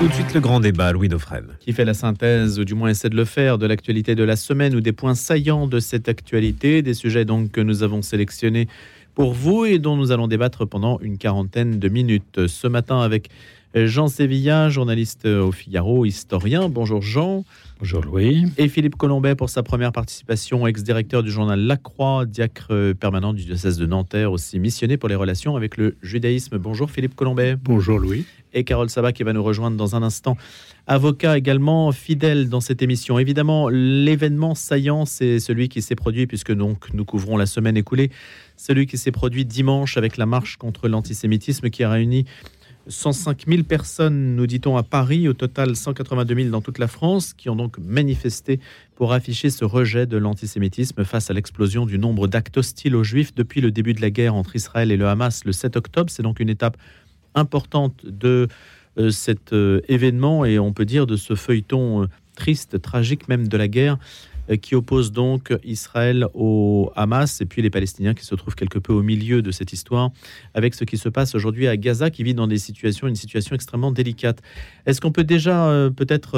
Tout de suite le grand débat, Louis Dauphren. Qui fait la synthèse, ou du moins essaie de le faire, de l'actualité de la semaine ou des points saillants de cette actualité, des sujets donc que nous avons sélectionnés pour vous et dont nous allons débattre pendant une quarantaine de minutes. Ce matin avec Jean Sévilla, journaliste au Figaro, historien. Bonjour Jean. Bonjour Louis. Et Philippe Colombet pour sa première participation, ex-directeur du journal La Croix, diacre permanent du diocèse de Nanterre, aussi missionné pour les relations avec le judaïsme. Bonjour Philippe Colombet. Bonjour Louis. Et Carole Sabat qui va nous rejoindre dans un instant. Avocat également fidèle dans cette émission. Évidemment, l'événement saillant, c'est celui qui s'est produit, puisque donc nous couvrons la semaine écoulée, celui qui s'est produit dimanche avec la marche contre l'antisémitisme qui a réuni 105 000 personnes, nous dit-on, à Paris, au total 182 000 dans toute la France, qui ont donc manifesté pour afficher ce rejet de l'antisémitisme face à l'explosion du nombre d'actes hostiles aux Juifs depuis le début de la guerre entre Israël et le Hamas le 7 octobre. C'est donc une étape importante de euh, cet euh, événement et on peut dire de ce feuilleton euh, triste, tragique même de la guerre qui oppose donc Israël au Hamas et puis les Palestiniens qui se trouvent quelque peu au milieu de cette histoire avec ce qui se passe aujourd'hui à Gaza qui vit dans des situations, une situation extrêmement délicate. Est-ce qu'on peut déjà peut-être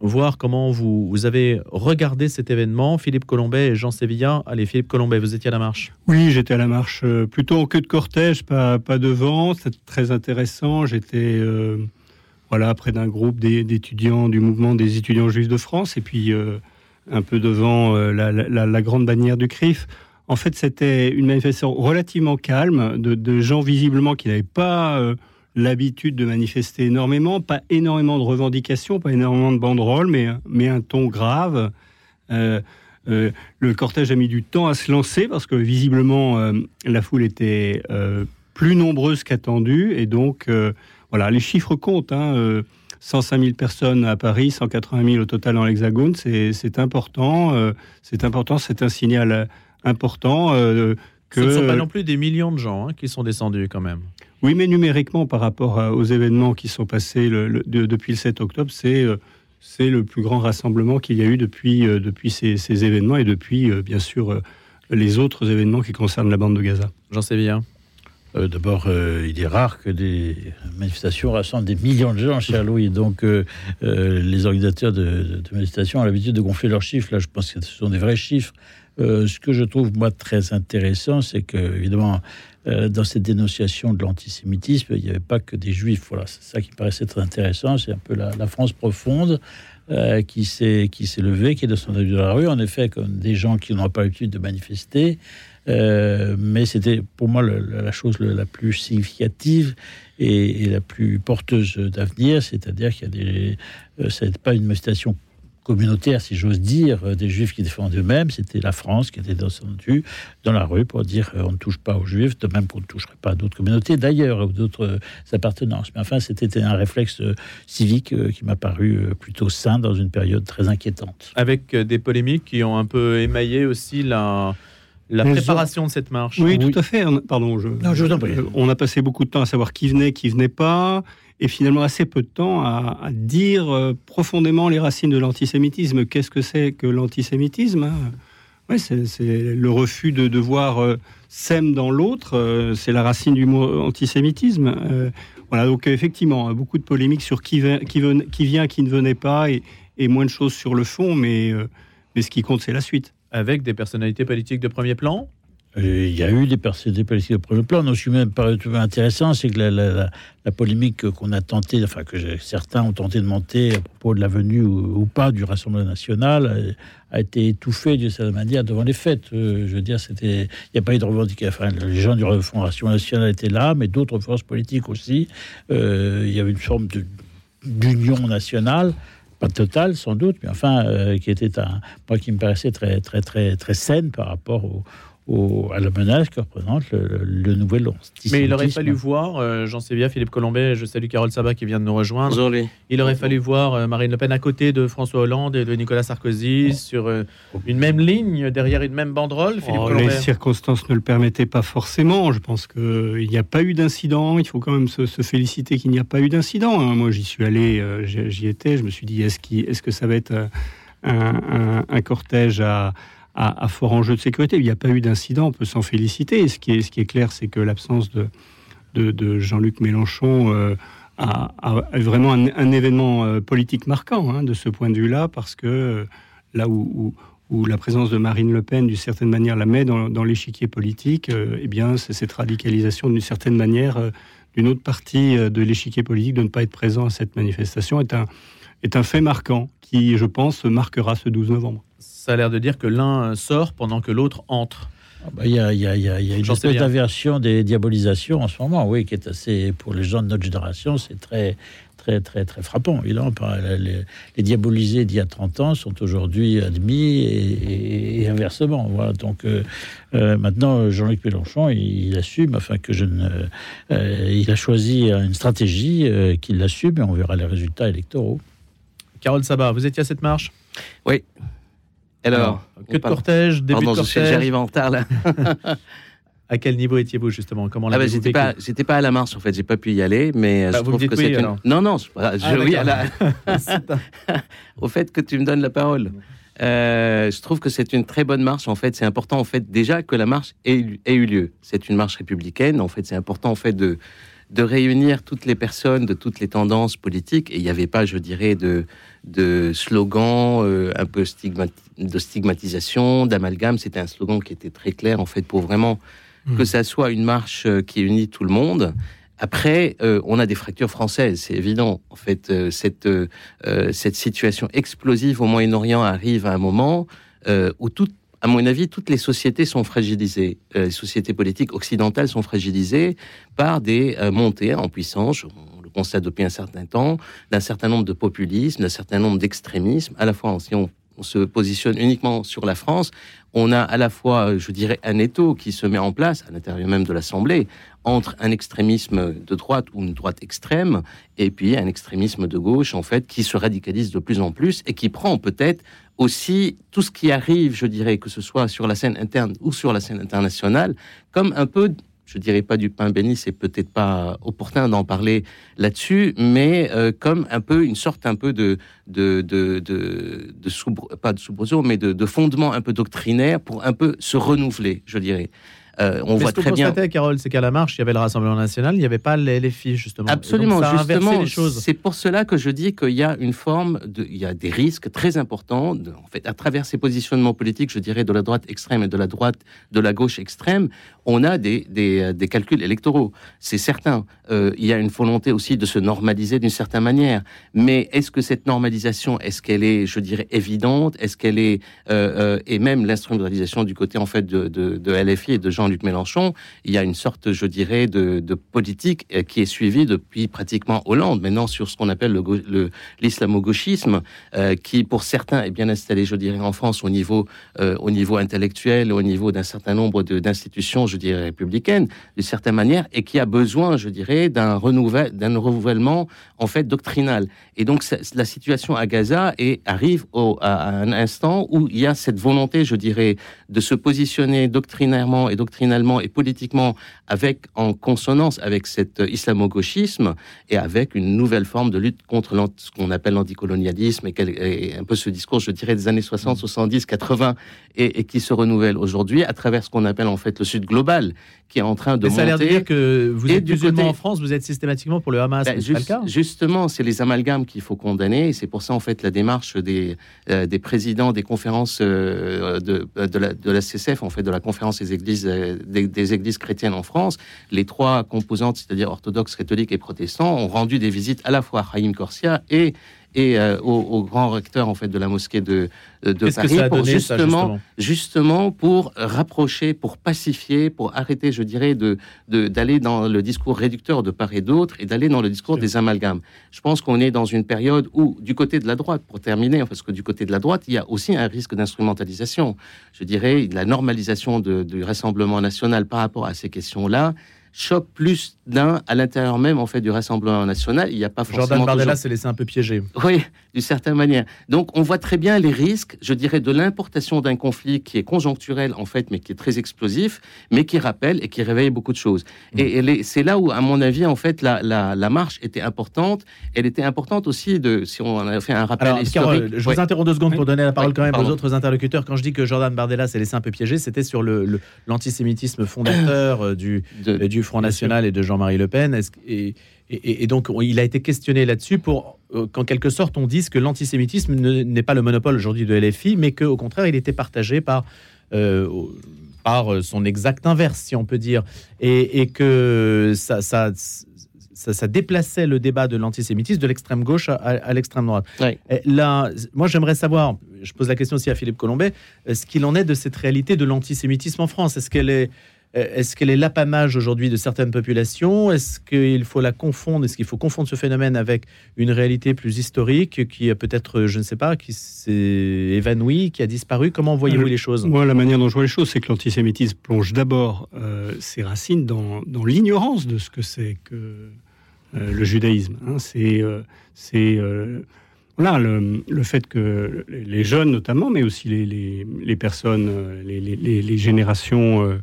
voir comment vous, avez regardé cet événement. Philippe Colombet et Jean Sévilla. Allez, Philippe Colombet, vous étiez à la marche Oui, j'étais à la marche, euh, plutôt en queue de cortège, pas, pas devant. C'est très intéressant. J'étais euh, voilà, près d'un groupe d'étudiants du mouvement des étudiants juifs de France et puis euh, un peu devant la, la, grande bannière du CRIF. En fait, c'était une manifestation relativement calme de, de gens visiblement qui n'avaient pas l'habitude de manifester énormément, pas énormément de revendications, pas énormément de banderoles, mais, mais un ton grave. Euh, euh, le cortège a mis du temps à se lancer parce que visiblement euh, la foule était plus nombreuse qu'attendue et donc voilà les chiffres comptent. Hein, 105 000 personnes à Paris, 180 000 au total dans l'Hexagone, c'est important. c'est important, c'est un signal important. que... Ce ne sont pas non plus des millions de gens hein, qui sont descendus quand même. Oui, mais numériquement, par rapport aux événements qui sont passés depuis le 7 octobre, euh, c'est le plus grand rassemblement qu'il y a eu depuis, euh, depuis ces, événements et depuis, euh, bien sûr, les autres événements qui concernent la bande de Gaza. J'en sais bien. D'abord, il est rare que des manifestations rassemblent des millions de gens, cher Louis. Donc, les organisateurs de, de manifestations ont l'habitude de gonfler leurs chiffres. Là, je pense que ce sont des vrais chiffres. ce que je trouve, moi, très intéressant, c'est que, évidemment, euh, dans cette dénonciation de l'antisémitisme, il n'y avait pas que des juifs. Voilà, c'est ça qui paraissait très intéressant. C'est un peu la, France profonde euh, qui s'est levée, qui est descendue de la rue, en effet, comme des gens qui n'ont pas l'habitude de manifester. Euh, mais c'était pour moi la chose la plus significative et, la plus porteuse d'avenir, c'est-à-dire qu'il y a des, ça n'est pas une manifestation communautaire, si j'ose dire, euh, des juifs qui défendent eux-mêmes. C'était la France qui était descendue dans la rue pour dire euh, on ne touche pas aux juifs, de même qu'on ne toucherait pas à d'autres communautés, d'ailleurs, ou d'autres euh, appartenances. Mais enfin, c'était un réflexe civique qui m'a paru plutôt sain dans une période très inquiétante. Avec des polémiques qui ont un peu émaillé aussi la, la préparation de cette marche. Oui, tout à fait. Pardon, je, non, je vous en prie. On a passé beaucoup de temps à savoir qui venait, qui venait pas et finalement assez peu de temps à, dire euh, profondément les racines de l'antisémitisme. Qu'est-ce que c'est que l'antisémitisme hein? Ouais, c'est, le refus de devoir euh, s'aimer dans l'autre, euh, c'est la racine du mot antisémitisme. voilà, donc effectivement, beaucoup de polémiques sur qui, vient, qui, qui vient, qui ne venait pas, et, et, moins de choses sur le fond, mais, mais ce qui compte, c'est la suite. Avec des personnalités politiques de premier plan? Il y a eu des personnalités politiques de premier plan. Donc, ce qui même intéressant, c'est que la, polémique qu'on a tenté, enfin que certains ont tenté de monter à propos de la venue ou, pas du Rassemblement national, a, été étouffée certaine manière devant les faits. Euh, je veux dire, il n'y a pas eu de revendication. Les gens du Rassemblement national étaient là, mais d'autres forces politiques aussi. Euh, il y avait une forme d'union nationale pas totale sans doute, mais enfin, euh, qui était un, moi qui me paraissait très, très, très, très saine par rapport au, à la menace que représente le, nouvel antisémitisme. Mais il aurait fallu voir, euh, j'en sais bien, Philippe Colombet, je salue Carole Sabat qui vient de nous rejoindre. Il aurait fallu voir euh, Marine Le Pen à côté de François Hollande et de Nicolas Sarkozy sur euh, une même ligne, derrière une même banderole. Philippe oh, les circonstances ne le permettaient pas forcément. Je pense qu'il n'y a pas eu d'incident. Il faut quand même se, féliciter qu'il n'y a pas eu d'incident. Hein. Moi, j'y suis allé, j'y étais. Je me suis dit, est-ce est que ça va être un, un cortège à à, fort enjeu de sécurité. Il n'y a pas eu d'incident, on peut s'en féliciter. ce qui est, clair, c'est que l'absence de, Jean-Luc Mélenchon euh, a, vraiment un, événement politique marquant hein, de ce point de vue-là, parce que là où, la présence de Marine Le Pen, d'une certaine manière, la met dans, l'échiquier politique, eh bien, c'est cette radicalisation, d'une certaine manière, d'une autre partie de l'échiquier politique de ne pas être présent à cette manifestation est un fait marquant qui, je pense, marquera ce 12 novembre. Ça a l'air de dire que l'un sort pendant que l'autre entre. Bah, il y, a, y, a, y, a, une espèce d'aversion des diabolisations en ce moment, oui, qui est assez, pour les gens de notre génération, c'est très, très, très, très frappant. Les, les diabolisés d'il y a 30 ans sont aujourd'hui admis et, inversement. Voilà. Donc euh, euh, maintenant, Jean-Luc Mélenchon, il, assume, enfin que je ne, euh, il a choisi une stratégie qu'il assume et on verra les résultats électoraux. Carole Sabat, vous étiez à cette marche? Oui. Alors, que de cortège, début de cortège. J'arrive en retard là. à quel niveau étiez-vous justement? Comment ah bah, j'étais pas, j'étais pas à la marche en fait, j'ai pas pu y aller, mais bah, je trouve que c'est une... non non, je, ah, oui à la... au fait que tu me donnes la parole. Euh, je trouve que c'est une très bonne marche. En fait, c'est important en fait déjà que la marche ait, ait eu lieu. C'est une marche républicaine. En fait, c'est important en fait de de réunir toutes les personnes de toutes les tendances politiques. Et il n'y avait pas, je dirais, de, de slogan euh, un peu de stigmatisation, d'amalgame. C'était un slogan qui était très clair, en fait, pour vraiment mmh. que ça soit une marche euh, qui unit tout le monde. Après, euh, on a des fractures françaises, c'est évident. En fait, cette, cette situation explosive au Moyen-Orient arrive à un moment où tout, à mon avis, toutes les sociétés sont fragilisées. Euh, les sociétés politiques occidentales sont fragilisées par des euh, montées en puissance, on le constate depuis un certain temps, d'un certain nombre de populismes, d'un certain nombre d'extrémismes. À la fois, si se positionne uniquement sur la France, on a à la fois, je dirais, un étau qui se met en place à l'intérieur même de l'Assemblée entre un extrémisme de droite ou une droite extrême et puis un extrémisme de gauche, en fait, qui se radicalise de plus en plus et qui prend peut-être aussi tout ce qui arrive, je dirais, que ce soit sur la scène interne ou sur la scène internationale, comme un peu, je dirais pas du pain béni, c'est peut-être pas opportun d'en parler là-dessus, mais euh, comme un peu une sorte un peu de de de, de, pas de soubresaut, mais de, de fondement un peu doctrinaire pour un peu se renouveler, je dirais. Euh, on voit très bien. Carole, c'est qu'à la marche, il y avait le Rassemblement national, il n'y avait pas les, les filles, justement. Absolument, justement. C'est pour cela que je dis qu'il y a une forme, de, il y a des risques très importants. en fait, à travers ces positionnements politiques, je dirais, de la droite extrême et de la droite, de la gauche extrême, on a des, des, euh, des calculs électoraux. C'est certain. Euh, il y a une volonté aussi de se normaliser d'une certaine manière. Mais est-ce que cette normalisation, est-ce qu'elle est, je dirais, évidente? Est-ce qu'elle est, euh, et même l'instrumentalisation du côté en fait de, de, de LFI et de Jean-Luc Mélenchon, il y a une sorte, je dirais, de, politique qui est suivie depuis pratiquement Hollande, maintenant sur ce qu'on appelle le, l'islamo-gauchisme, qui pour certains est bien installé, je dirais, en France au niveau, au niveau intellectuel, au niveau d'un certain nombre d'institutions, je dirais, républicaine, d'une certaine manière, et qui a besoin, je dirais, d'un renouvel, d'un renouvellement, en fait, doctrinal. Et donc, la situation à Gaza arrive au, à un instant où il y a cette volonté, je dirais, de se positionner doctrinairement et doctrinalement et politiquement avec, en consonance avec cet islamo-gauchisme et avec une nouvelle forme de lutte contre ce qu'on appelle l'anticolonialisme et, et, un peu ce discours, je dirais, des années 60, 70, 80 et, et qui se renouvelle aujourd'hui à travers ce qu'on appelle en fait le Sud global qui est en train de Mais ça a l'air de dire que vous êtes musulman en France, vous êtes systématiquement pour le Hamas. Ben, justement, c'est les amalgames qu'il faut condamner. C'est pour ça, en fait, la démarche des, euh, des présidents des conférences euh, de, de, la, de la CCF, en fait, de la conférence des églises, des, églises chrétiennes en France, les trois composantes, c'est-à-dire orthodoxes, catholiques et protestants, ont rendu des visites à la fois à Haïm Corsia et et euh, au, grand recteur en fait de la mosquée de, de Paris pour justement, justement, pour rapprocher, pour pacifier, pour arrêter, je dirais, de d'aller dans le discours réducteur de part et d'autre et d'aller dans le discours des amalgames. Je pense qu'on est dans une période où, du côté de la droite, pour terminer, parce que du côté de la droite, il y a aussi un risque d'instrumentalisation. Je dirais la normalisation du Rassemblement national par rapport à ces questions-là choque plus d'un à l'intérieur même en fait du Rassemblement national. Il n'y a pas forcément. Jordan Bardella s'est laissé un peu piéger. Oui, d'une certaine manière. Donc on voit très bien les risques, je dirais, de l'importation d'un conflit qui est conjoncturel en fait, mais qui est très explosif, mais qui rappelle et qui réveille beaucoup de choses. Mm. Et, c'est là où, à mon avis, en fait, la, la, marche était importante. Elle était importante aussi de, si on a fait un rappel historique. je vous interromps deux secondes pour donner la parole quand même aux autres interlocuteurs. Quand je dis que Jordan Bardella s'est laissé un peu piéger, c'était sur l'antisémitisme le, fondateur euh, du, du du Front National et de Jean-Marie Le Pen. et, et, donc, il a été questionné là-dessus pour qu'en quelque sorte, on dise que l'antisémitisme n'est pas le monopole aujourd'hui de LFI, mais qu'au contraire, il était partagé par par son exact inverse, si on peut dire, et, que ça, ça, ça, déplaçait le débat de l'antisémitisme de l'extrême gauche à, l'extrême droite. Là, moi, j'aimerais savoir, je pose la question aussi à Philippe Colombet, ce qu'il en est de cette réalité de l'antisémitisme en France? Est-ce qu'elle est est-ce qu'elle est l'apanage aujourd'hui de certaines populations? Est-ce qu'il faut la confondre? Est-ce qu'il faut confondre ce phénomène avec une réalité plus historique qui a peut-être, je ne sais pas, qui s'est évanouie, qui a disparu? Comment voyez-vous les choses? Moi, la manière dont je vois les choses, c'est que l'antisémitisme plonge d'abord euh, ses racines dans, dans l'ignorance de ce que c'est que euh, le judaïsme. Hein. c'est euh, euh, voilà, le, le, fait que les jeunes notamment, mais aussi les, les, les personnes, les, les générations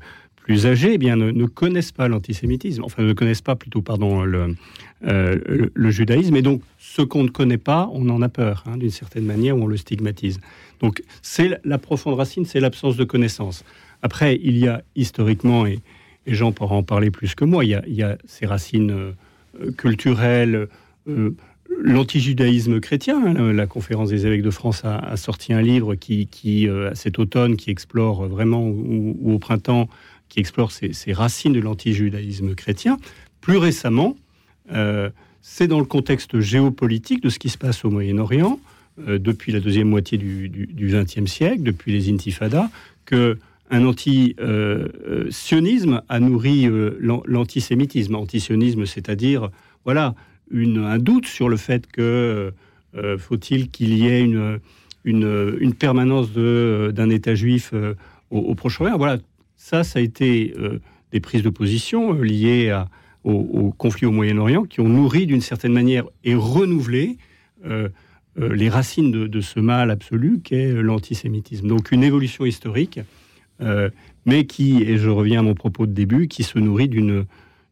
plus âgées, eh bien, ne, connaissent pas l'antisémitisme, enfin ne connaissent pas plutôt, pardon, le, le, judaïsme. Et donc, ce qu'on ne connaît pas, on en a peur, hein, d'une certaine manière, ou on le stigmatise. Donc, c'est la profonde racine, c'est l'absence de connaissance. Après, il y a historiquement, et, et Jean pourra en parler plus que moi, il y a, ces racines euh, culturel, euh, l'antijudaïsme chrétien. Hein, la conférence des évêques de France a, sorti un livre qui, qui euh, cet automne, qui explore vraiment, ou, au printemps, qui explore ces, racines de l'antijudaïsme chrétien. Plus récemment, c'est dans le contexte géopolitique de ce qui se passe au Moyen-Orient, depuis la deuxième moitié du XXe siècle, depuis les intifadas, que un anti-sionisme a nourri euh, l'antisémitisme. Antisionisme, c'est-à-dire, voilà, un doute sur le fait que euh, faut-il qu'il y ait une, permanence d'un État juif euh, au, Proche-Orient. Voilà, ça, ça a été des prises de position liées au, conflit au Moyen-Orient qui ont nourri d'une certaine manière et renouvelé les racines de, ce mal absolu qu'est l'antisémitisme. Donc une évolution historique euh, mais qui, et je reviens à mon propos de début, qui se nourrit d'une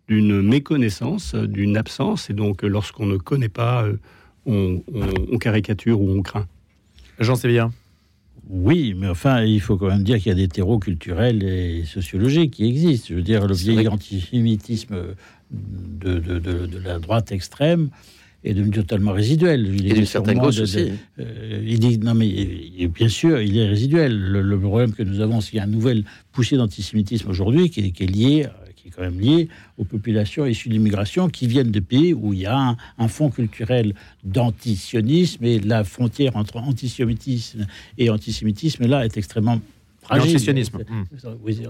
méconnaissance, d'une absence, et donc lorsqu'on ne connaît pas, euh, on, caricature ou on craint. Jean bien. Oui, mais enfin, il faut quand même dire qu'il y a des terreaux culturels et sociologiques qui existent. Je veux dire, le vieil antisémitisme de, de, de, la droite extrême est devenu totalement résiduel. Il et d'une certaine gauche aussi. Euh, il dit, non, mais bien sûr, il est résiduel. Le, problème que nous avons, c'est qu'il y a une nouvelle poussée d'antisémitisme aujourd'hui qui, est liée qui est quand même liée aux populations issues de l'immigration qui viennent de pays où il y a un, fond culturel d'antisionisme et la frontière entre antisémitisme et antisémitisme là est extrêmement fragile. L'antisionisme.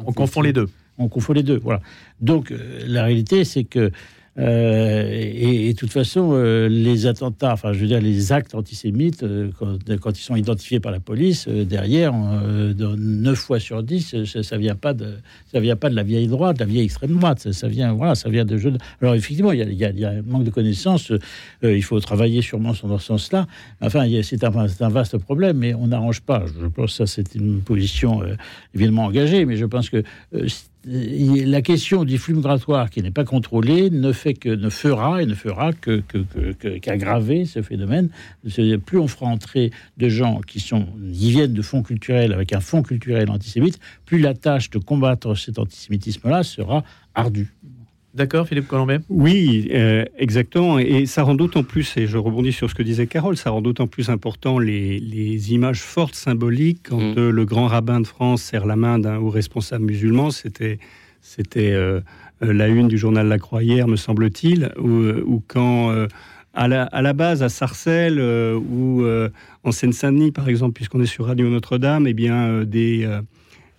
On confond les deux. On confond les deux, voilà. Donc euh, la réalité, c'est que euh, et, de toute façon, euh, les attentats, enfin, je veux dire, les actes antisémites, euh, quand, ils sont identifiés par la police, derrière, neuf fois sur 10, ça, vient pas de, ça vient pas de la vieille droite, de la vieille extrême droite. Ça, vient, voilà, ça vient de jeux. Alors effectivement, il y, a, un manque de connaissances. il faut travailler sûrement sur ce sens-là. Enfin, c'est un, un, vaste problème, mais on n'arrange pas. Je pense que ça, c'est une position évidemment engagée, mais je pense que la question du flux migratoire qui n'est pas contrôlé ne fait que ne fera et ne fera que, qu'aggraver ce phénomène. Plus on fera entrer de gens qui sont qui viennent de fonds culturels avec un fond culturel antisémite, plus la tâche de combattre cet antisémitisme-là sera ardue. D'accord, Philippe Colombet Oui, euh, exactement. Et ça rend d'autant plus, et je rebondis sur ce que disait Carole, ça rend d'autant plus important les, images fortes, symboliques, quand mm. euh, le grand rabbin de France serre la main d'un haut responsable musulman. C'était, c'était euh, la une du journal La Croix me semble-t-il, ou, quand. À la, à la, base, à Sarcelles ou en Seine-Saint-Denis, par exemple, puisqu'on est sur Radio Notre-Dame, eh bien, des,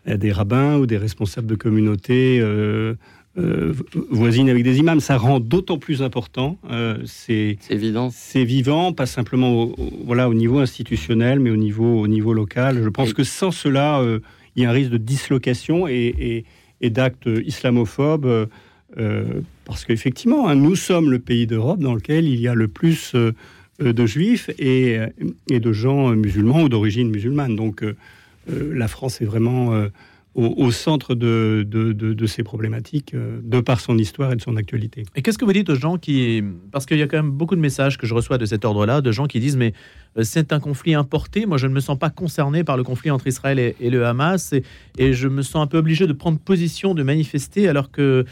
des rabbins ou des responsables de communautés euh, voisine avec des imams, ça rend d'autant plus important. Euh, c'est évident. C'est vivant, pas simplement au, voilà, au niveau institutionnel, mais au niveau, au niveau local. Je pense que sans cela, euh, il y a un risque de dislocation et, d'actes islamophobes. parce qu'effectivement, hein, nous sommes le pays d'Europe dans lequel il y a le plus de juifs et, et, de gens musulmans ou d'origine musulmane. Donc la France est vraiment au, centre de, de, ces problématiques, euh, de par son histoire et de son actualité. Et qu'est-ce que vous dites aux gens qui... Parce qu'il y a quand même beaucoup de messages que je reçois de cet ordre-là, de gens qui disent, mais euh, c'est un conflit importé, moi je ne me sens pas concerné par le conflit entre Israël et, le Hamas, et, et, je me sens un peu obligé de prendre position, de manifester, alors que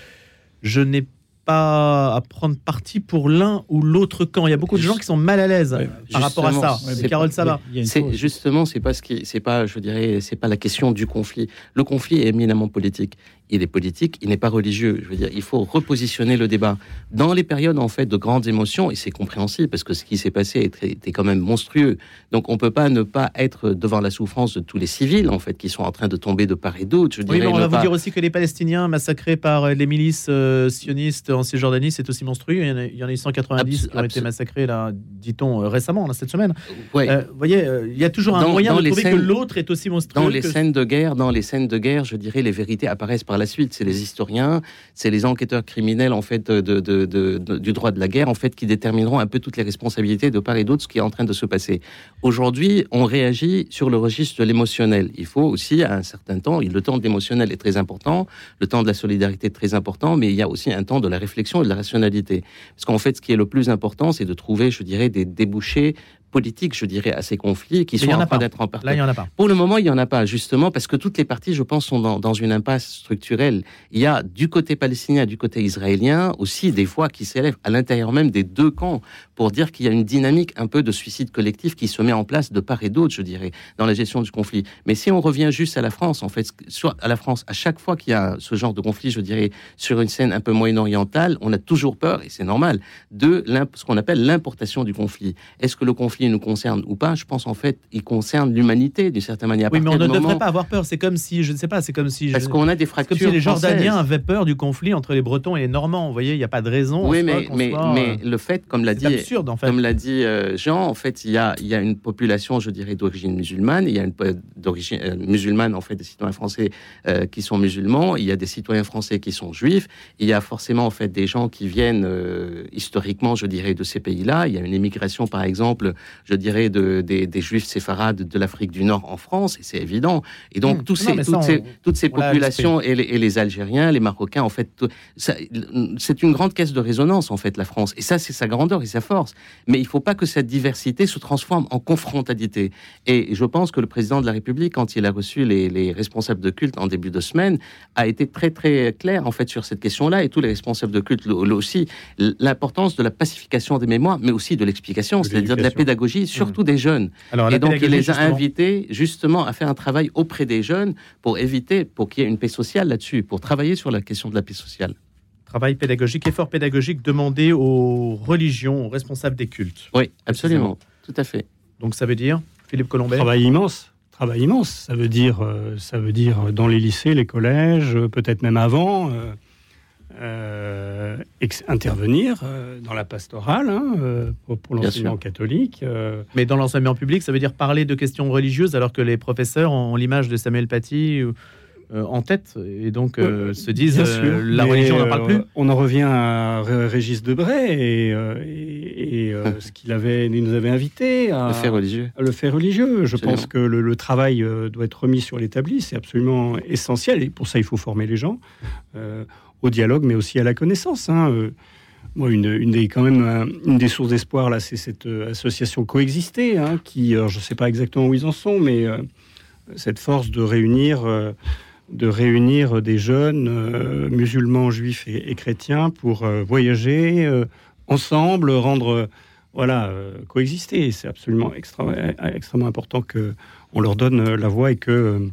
je n'ai pas à prendre parti pour l'un ou l'autre camp. Il y a beaucoup de gens qui sont mal à l'aise par rapport à ça. C'est Carole Sabat. C'est justement, c'est pas ce qui, c'est pas, je dirais, c'est pas la question du conflit. Le conflit est éminemment politique il est politique, il n'est pas religieux. Je veux dire, il faut repositionner le débat. Dans les périodes en fait de grandes émotions, et c'est compréhensible parce que ce qui s'est passé était quand même monstrueux. Donc on peut pas ne pas être devant la souffrance de tous les civils en fait qui sont en train de tomber de part et d'autre. Oui, mais on va vous dire aussi que les Palestiniens massacrés par les milices euh, sionistes en Cisjordanie, c'est aussi monstrueux. Il y en a, eu 190 qui ont été massacrés là, dit-on euh, récemment, cette semaine. Euh, vous voyez, il y a toujours un moyen de trouver que l'autre est aussi monstrueux. Dans les scènes de guerre, dans les scènes de guerre, je dirais, les vérités apparaissent par la suite. C'est les historiens, c'est les enquêteurs criminels en fait de, du droit de la guerre en fait qui détermineront un peu toutes les responsabilités de part et d'autre ce qui est en train de se passer. Aujourd'hui, on réagit sur le registre de l'émotionnel. Il faut aussi à un certain temps, le temps de l'émotionnel est très important, le temps de la solidarité est très important, mais il y a aussi un temps de la réflexion et de la rationalité. Parce qu'en fait, ce qui est le plus important, c'est de trouver, je dirais, des débouchés politique, je dirais, à ces conflits qui sont en train d'être en partie. Là, il y en a pas. Pour le moment, il n'y en a pas, justement, parce que toutes les parties, je pense, sont dans, une impasse structurelle. Il y a du côté palestinien, du côté israélien, aussi des fois qui s'élèvent à l'intérieur même des deux camps pour dire qu'il y a une dynamique un peu de suicide collectif qui se met en place de part et d'autre, je dirais, dans la gestion du conflit. Mais si on revient juste à la France, en fait, soit à la France, à chaque fois qu'il y a ce genre de conflit, je dirais, sur une scène un peu moyen-orientale, on a toujours peur, et c'est normal, de ce qu'on appelle l'importation du conflit. Est-ce que le conflit nous concerne ou pas, je pense en fait, il concerne l'humanité d'une certaine manière. Oui, mais on ne devrait pas avoir peur. C'est comme si, je ne sais pas, c'est comme si. Parce qu'on a des fractures. Comme si les Jordaniens avaient peur du conflit entre les Bretons et les Normands. Vous voyez, il n'y a pas de raison. Oui, mais, mais, mais le fait, comme l'a dit, absurde, en fait. comme l'a dit euh, Jean, en fait, il y a, il y a une population, je dirais, d'origine musulmane. Il y a une d'origine euh, musulmane, en fait, des citoyens français euh, qui sont musulmans. Il y a des citoyens français qui sont juifs. Il y a forcément, en fait, des gens qui viennent historiquement, je dirais, de ces pays-là. Il y a une émigration, par exemple, je dirais, de, des, juifs séfarades de l'Afrique du Nord en France, et c'est évident. Et donc, tous ces, toutes, ces, toutes, ces, populations, et les, Algériens, les Marocains, en fait, c'est une grande caisse de résonance, en fait, la France. Et ça, c'est sa grandeur et sa force. Mais il ne faut pas que cette diversité se transforme en confrontalité. Et je pense que le président de la République, quand il a reçu les, les responsables de culte en début de semaine, a été très, très clair, en fait, sur cette question-là, et tous les responsables de culte aussi, l'importance de la pacification des mémoires, mais aussi de l'explication, c'est-à-dire de la pédagogie, surtout des jeunes. et donc, il les a invités justement à faire un travail auprès des jeunes pour éviter, pour qu'il y ait une paix sociale là-dessus, pour travailler sur la question de la paix sociale. Travail pédagogique, effort pédagogique demandé aux religions, aux responsables des cultes. Oui, absolument, tout à fait. Donc ça veut dire, Philippe Colombet Travail immense travail immense. Ça veut dire, euh, ça veut dire dans les lycées, les collèges, peut-être même avant, euh, intervenir euh, dans la pastorale hein, euh, pour, l'enseignement catholique. Mais dans l'enseignement public, ça veut dire parler de questions religieuses alors que les professeurs ont l'image de Samuel Paty en tête et donc se disent la religion n'en parle plus. On en revient à Régis Debray et, et, ce qu'il avait, nous avait invité à le fait religieux. le fait religieux. Je pense que le, le travail doit être remis sur l'établi, c'est absolument essentiel et pour ça il faut former les gens au dialogue, mais aussi à la connaissance. Hein. Euh, une, des, quand même, euh, des sources d'espoir, là, c'est cette euh, association Coexister, hein, qui, je ne sais pas exactement où ils en sont, mais cette force de réunir, de réunir des jeunes musulmans, juifs et, chrétiens pour voyager ensemble, rendre, voilà, coexister. C'est absolument extrêmement important que on leur donne la voix et que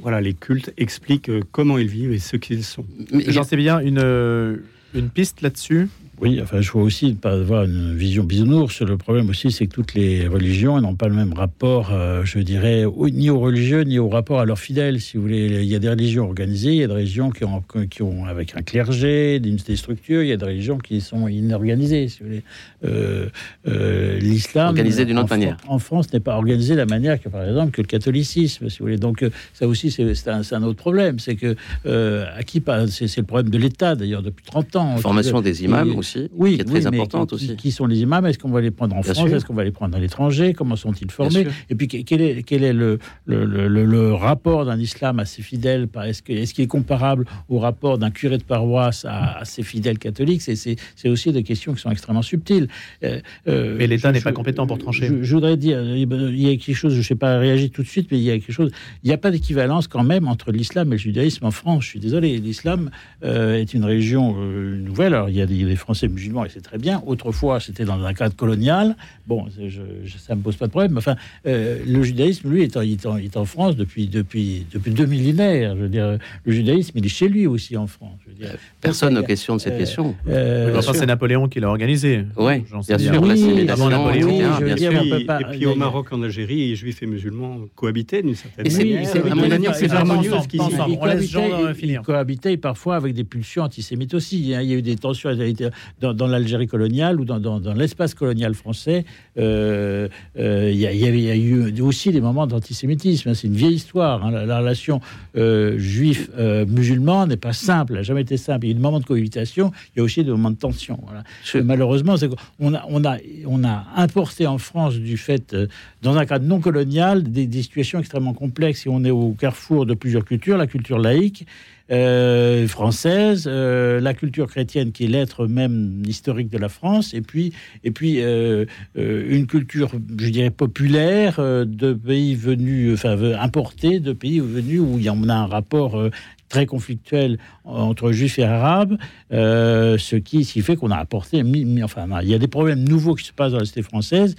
voilà, les cultes expliquent euh, comment ils vivent et ce qu'ils sont. J'en sais bien une, euh, une piste là-dessus? Oui, enfin, je vois aussi pas avoir une vision bisounours. Le problème aussi, c'est que toutes les religions n'ont pas le même rapport, euh, je dirais, ni aux religieux, ni au rapport à leurs fidèles. Si vous voulez, il y a des religions organisées, il y a des religions qui ont, qui ont avec un clergé, des, structures, il y a des religions qui sont inorganisées. Si vous voulez, euh, euh, l'islam organisé d'une autre manière. En France, n'est pas organisé de la manière que, par exemple, que le catholicisme. Si vous voulez, donc ça aussi, c'est un, un, autre problème. C'est que à qui C'est le problème de l'État, d'ailleurs, depuis 30 ans. Formation des imams aussi hiérarchie oui, qui est très importante aussi. Qui sont les imams? Est-ce qu'on va les prendre en France? Est-ce qu'on va les prendre à l'étranger? Comment sont-ils formés? Et puis quel est, quel est le, le, le, rapport d'un islam à ses fidèles Est-ce qu'il est, est, comparable au rapport d'un curé de paroisse à, ses fidèles catholiques? C'est aussi des questions qui sont extrêmement subtiles. Euh, euh, mais l'État n'est pas compétent pour trancher. Je, voudrais dire, il y a quelque chose, je ne sais pas réagir tout de suite, mais il y a quelque chose. Il n'y a pas d'équivalence quand même entre l'islam et le judaïsme en France. Je suis désolé, l'islam euh, est une religion nouvelle. Alors il y a des, Français musulmans et c'est très bien. Autrefois, c'était dans un cadre colonial. Bon, ça ne me pose pas de problème. Enfin, le judaïsme, lui, est en, est en, France depuis, depuis, depuis deux millénaires. Je veux dire, le judaïsme, il est chez lui aussi en France. Personne ne questionne cette question. enfin, c'est Napoléon qui l'a organisé. Oui, bien sûr. Oui, avant Napoléon, bien sûr. Et puis au Maroc, en Algérie, les juifs et musulmans cohabitaient d'une certaine manière. C'est à mon avis, c'est harmonieux. Ils cohabitaient parfois avec des pulsions antisémites aussi. Il y a eu des tensions dans l'Algérie coloniale ou dans l'espace colonial français. Il y avait eu aussi des moments d'antisémitisme. C'est une vieille histoire. La relation juif-musulman n'est pas simple, n'a jamais été simple. Il y a des moments de cohabitation, il y a aussi des moments de tension. Malheureusement, on a, on, a, on a importé en France, du fait, euh, dans un cadre non colonial, des, situations extrêmement complexes. Et on est au carrefour de plusieurs cultures, la culture laïque. Euh, française, euh, la culture chrétienne qui est l'être même historique de la France, et puis, et puis une culture, je dirais, populaire de pays venus, enfin importés, de pays venus où il y en a un rapport très conflictuel entre juifs et arabes, euh, ce, qui, ce, qui, fait qu'on a apporté, enfin, il y a des problèmes nouveaux qui se passent dans la cité française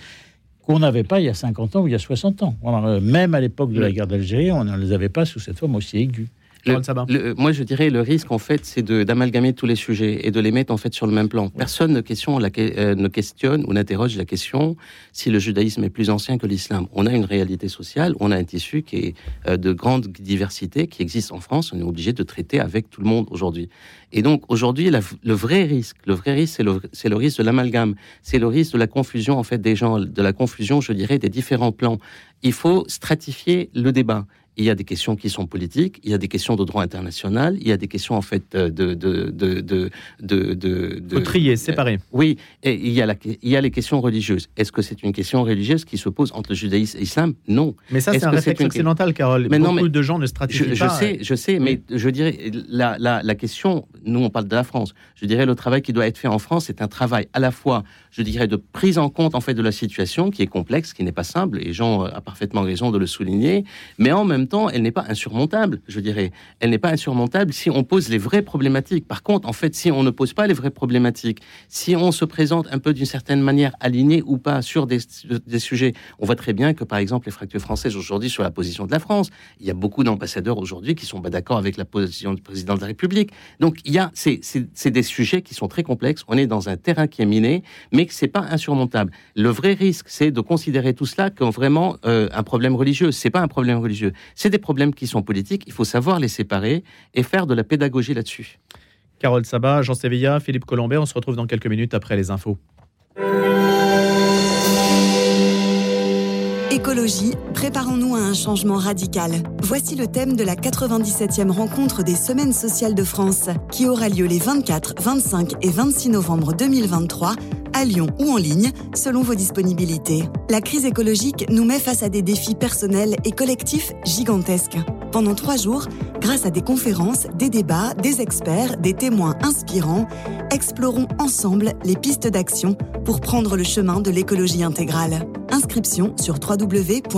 qu'on n'avait pas il y a 50 ans ou il y a 60 ans. Euh, même à l'époque de la guerre d'Algérie, on ne les avait pas sous cette forme aussi aiguë moi, je dirais le risque, en fait, c'est d'amalgamer tous les sujets et de les mettre en fait sur le même plan. Personne ne, question la, euh, ne questionne ou n'interroge la question si le judaïsme est plus ancien que l'islam. On a une réalité sociale, on a un tissu qui est euh, de grande diversité qui existe en France. On est obligé de traiter avec tout le monde aujourd'hui. Et donc aujourd'hui, le vrai risque, le vrai risque, c'est le, le, risque de l'amalgame, c'est le risque de la confusion en fait des gens, de la confusion, je dirais, des différents plans. Il faut stratifier le débat il y a des questions qui sont politiques, il y a des questions de droit international, il y a des questions en fait de de de de de, de, trier, séparer. oui, et il y a la, il y a les questions religieuses. Est-ce que c'est une question religieuse qui se pose entre le judaïsme et l'islam? Non. Mais ça c'est un réflexe occidental, Carole. Mais Beaucoup de gens ne stratifient je, pas. Je sais, je sais, mais je dirais la, la, la question. Nous on parle de la France. Je dirais le travail qui doit être fait en France, c'est un travail à la fois, je dirais, de prise en compte en fait de la situation qui est complexe, qui n'est pas simple. Et Jean a parfaitement raison de le souligner, mais en même temps, elle n'est pas insurmontable, je dirais. Elle n'est pas insurmontable si on pose les vraies problématiques. Par contre, en fait, si on ne pose pas les vraies problématiques, si on se présente un peu d'une certaine manière aligné ou pas sur des, sujets, on voit très bien que, par exemple, les fractures françaises aujourd'hui sur la position de la France, il y a beaucoup d'ambassadeurs aujourd'hui qui sont pas d'accord avec la position du président de la République. Donc, il y a, c'est des sujets qui sont très complexes. On est dans un terrain qui est miné, mais que c'est pas insurmontable. Le vrai risque, c'est de considérer tout cela comme vraiment euh, un problème religieux. C'est pas un problème religieux. C'est des problèmes qui sont politiques. Il faut savoir les séparer et faire de la pédagogie là-dessus. Carole Sabat, Jean Sévilla, Philippe Colombet, on se retrouve dans quelques minutes après les infos. Écologie, préparons-nous à un changement radical. Voici le thème de la 97e rencontre des Semaines sociales de France, qui aura lieu les 24, 25 et 26 novembre 2023 à Lyon ou en ligne, selon vos disponibilités. La crise écologique nous met face à des défis personnels et collectifs gigantesques. Pendant trois jours, grâce à des conférences, des débats, des experts, des témoins inspirants, explorons ensemble les pistes d'action pour prendre le chemin de l'écologie intégrale. Inscription sur www.ssf-fr.org.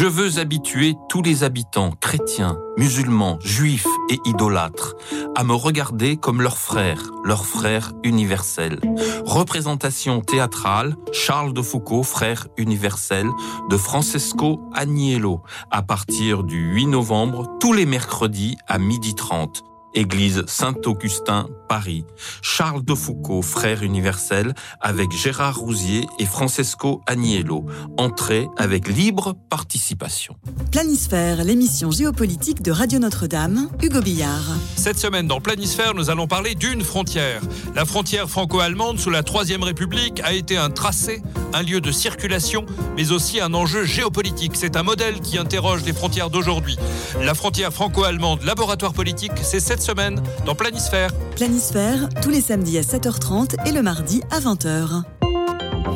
Je veux habituer tous les habitants, chrétiens, musulmans, juifs et idolâtres, à me regarder comme leurs frères, leurs frères universels. Représentation théâtrale, Charles de Foucault, frère universel, de Francesco Agnello, à partir du 8 novembre, tous les mercredis à midi 30 Église Saint-Augustin, Paris. Charles de Foucault, frère universel, avec Gérard Rousier et Francesco Agnello. Entrée avec libre participation. Planisphère, l'émission géopolitique de Radio Notre-Dame, Hugo Billard. Cette semaine dans Planisphère, nous allons parler d'une frontière. La frontière franco-allemande sous la Troisième République a été un tracé, un lieu de circulation, mais aussi un enjeu géopolitique. C'est un modèle qui interroge les frontières d'aujourd'hui. La frontière franco-allemande, laboratoire politique, c'est cette cette semaine dans Planisphère. Planisphère, tous les samedis à 7h30 et le mardi à 20h.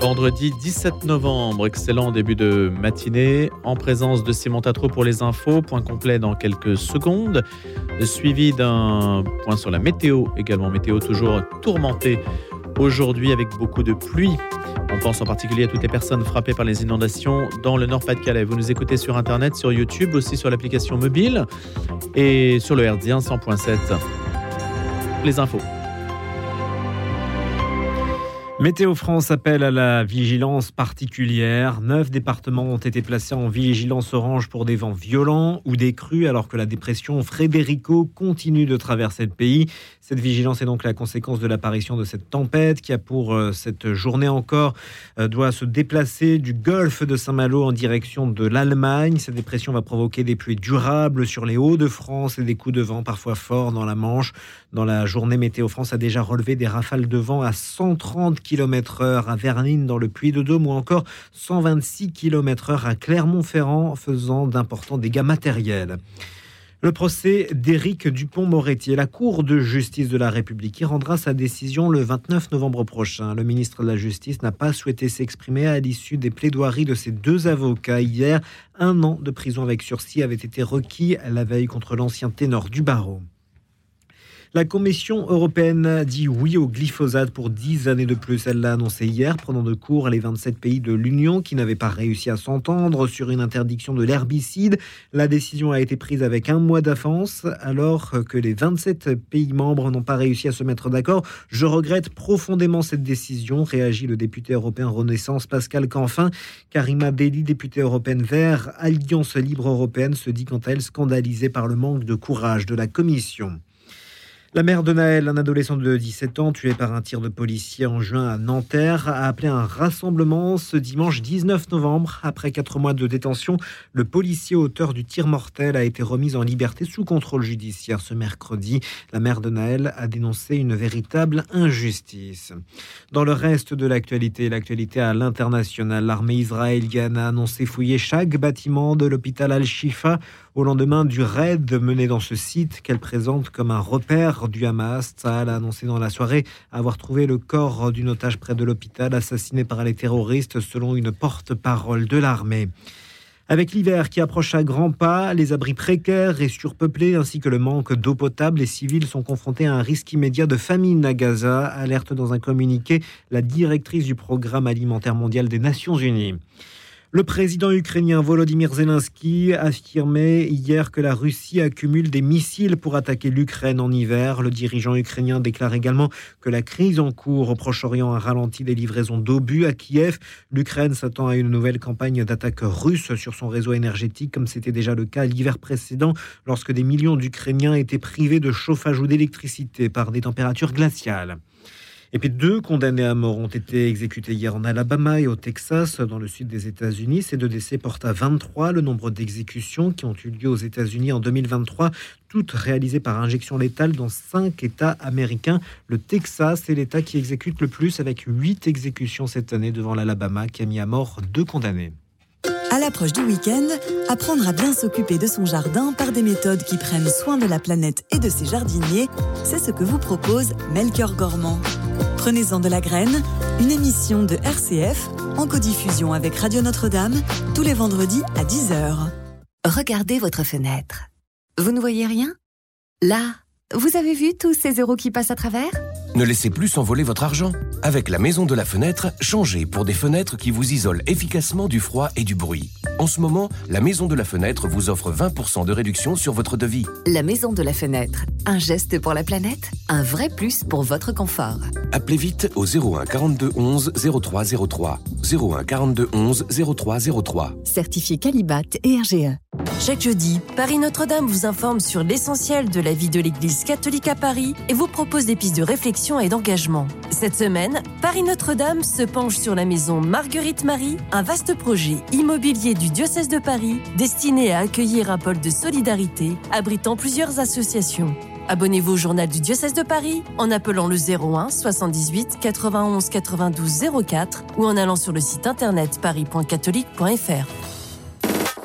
Vendredi 17 novembre, excellent début de matinée, en présence de Simon Tatro pour les infos, point complet dans quelques secondes, suivi d'un point sur la météo, également météo toujours tourmentée aujourd'hui avec beaucoup de pluie. On pense en particulier à toutes les personnes frappées par les inondations dans le Nord-Pas-de-Calais. Vous nous écoutez sur Internet, sur YouTube, aussi sur l'application mobile et sur le RD 100.7. Les infos. Météo France appelle à la vigilance particulière. Neuf départements ont été placés en vigilance orange pour des vents violents ou des crues alors que la dépression Frédérico continue de traverser le pays. Cette vigilance est donc la conséquence de l'apparition de cette tempête qui a pour euh, cette journée encore euh, doit se déplacer du golfe de Saint-Malo en direction de l'Allemagne. Cette dépression va provoquer des pluies durables sur les Hauts-de-France et des coups de vent parfois forts dans la Manche. Dans la journée, Météo France a déjà relevé des rafales de vent à 130 km km/h à Vernines dans le Puy-de-Dôme ou encore 126 km/h à Clermont-Ferrand, faisant d'importants dégâts matériels. Le procès d'Éric Dupont-Moretti. La Cour de justice de la République qui rendra sa décision le 29 novembre prochain. Le ministre de la Justice n'a pas souhaité s'exprimer à l'issue des plaidoiries de ses deux avocats. Hier, un an de prison avec sursis avait été requis la veille contre l'ancien ténor du barreau. La Commission européenne dit oui au glyphosate pour 10 années de plus. Elle l'a annoncé hier, prenant de court les 27 pays de l'Union qui n'avaient pas réussi à s'entendre sur une interdiction de l'herbicide. La décision a été prise avec un mois d'avance, alors que les 27 pays membres n'ont pas réussi à se mettre d'accord. Je regrette profondément cette décision, réagit le député européen Renaissance Pascal Canfin. Karima Deli, députée européenne vert, Alliance Libre Européenne, se dit quant à elle scandalisée par le manque de courage de la Commission. La mère de Naël, un adolescent de 17 ans tué par un tir de policier en juin à Nanterre, a appelé un rassemblement ce dimanche 19 novembre. Après quatre mois de détention, le policier auteur du tir mortel a été remis en liberté sous contrôle judiciaire ce mercredi. La mère de Naël a dénoncé une véritable injustice. Dans le reste de l'actualité, l'actualité à l'international, l'armée israélienne a annoncé fouiller chaque bâtiment de l'hôpital Al-Shifa au lendemain du raid mené dans ce site qu'elle présente comme un repère du Hamas. Tsahal a annoncé dans la soirée avoir trouvé le corps d'une otage près de l'hôpital assassiné par les terroristes selon une porte-parole de l'armée. Avec l'hiver qui approche à grands pas, les abris précaires et surpeuplés ainsi que le manque d'eau potable, les civils sont confrontés à un risque immédiat de famine à Gaza, alerte dans un communiqué la directrice du programme alimentaire mondial des Nations Unies. Le président ukrainien Volodymyr Zelensky affirmait hier que la Russie accumule des missiles pour attaquer l'Ukraine en hiver. Le dirigeant ukrainien déclare également que la crise en cours au Proche-Orient a ralenti les livraisons d'obus à Kiev. L'Ukraine s'attend à une nouvelle campagne d'attaque russe sur son réseau énergétique, comme c'était déjà le cas l'hiver précédent, lorsque des millions d'Ukrainiens étaient privés de chauffage ou d'électricité par des températures glaciales. Et puis deux condamnés à mort ont été exécutés hier en Alabama et au Texas, dans le sud des États-Unis. Ces deux décès portent à 23 le nombre d'exécutions qui ont eu lieu aux États-Unis en 2023, toutes réalisées par injection létale dans cinq États américains. Le Texas est l'État qui exécute le plus, avec huit exécutions cette année devant l'Alabama, qui a mis à mort deux condamnés. À l'approche du week-end, apprendre à bien s'occuper de son jardin par des méthodes qui prennent soin de la planète et de ses jardiniers, c'est ce que vous propose Melchior Gormand. Prenez-en de la graine, une émission de RCF en codiffusion avec Radio Notre-Dame tous les vendredis à 10h. Regardez votre fenêtre. Vous ne voyez rien? Là, vous avez vu tous ces euros qui passent à travers? Ne laissez plus s'envoler votre argent. Avec la maison de la fenêtre, changez pour des fenêtres qui vous isolent efficacement du froid et du bruit. En ce moment, la maison de la fenêtre vous offre 20% de réduction sur votre devis. La maison de la fenêtre, un geste pour la planète, un vrai plus pour votre confort. Appelez vite au 01 42 11 0303. 01 42 11 0303. Certifié Calibat et RGE. Chaque jeudi, Paris Notre-Dame vous informe sur l'essentiel de la vie de l'Église catholique à Paris et vous propose des pistes de réflexion et d'engagement. Cette semaine, Paris Notre-Dame se penche sur la maison Marguerite Marie, un vaste projet immobilier du diocèse de Paris destiné à accueillir un pôle de solidarité abritant plusieurs associations. Abonnez-vous au journal du diocèse de Paris en appelant le 01 78 91 92 04 ou en allant sur le site internet paris.catholique.fr.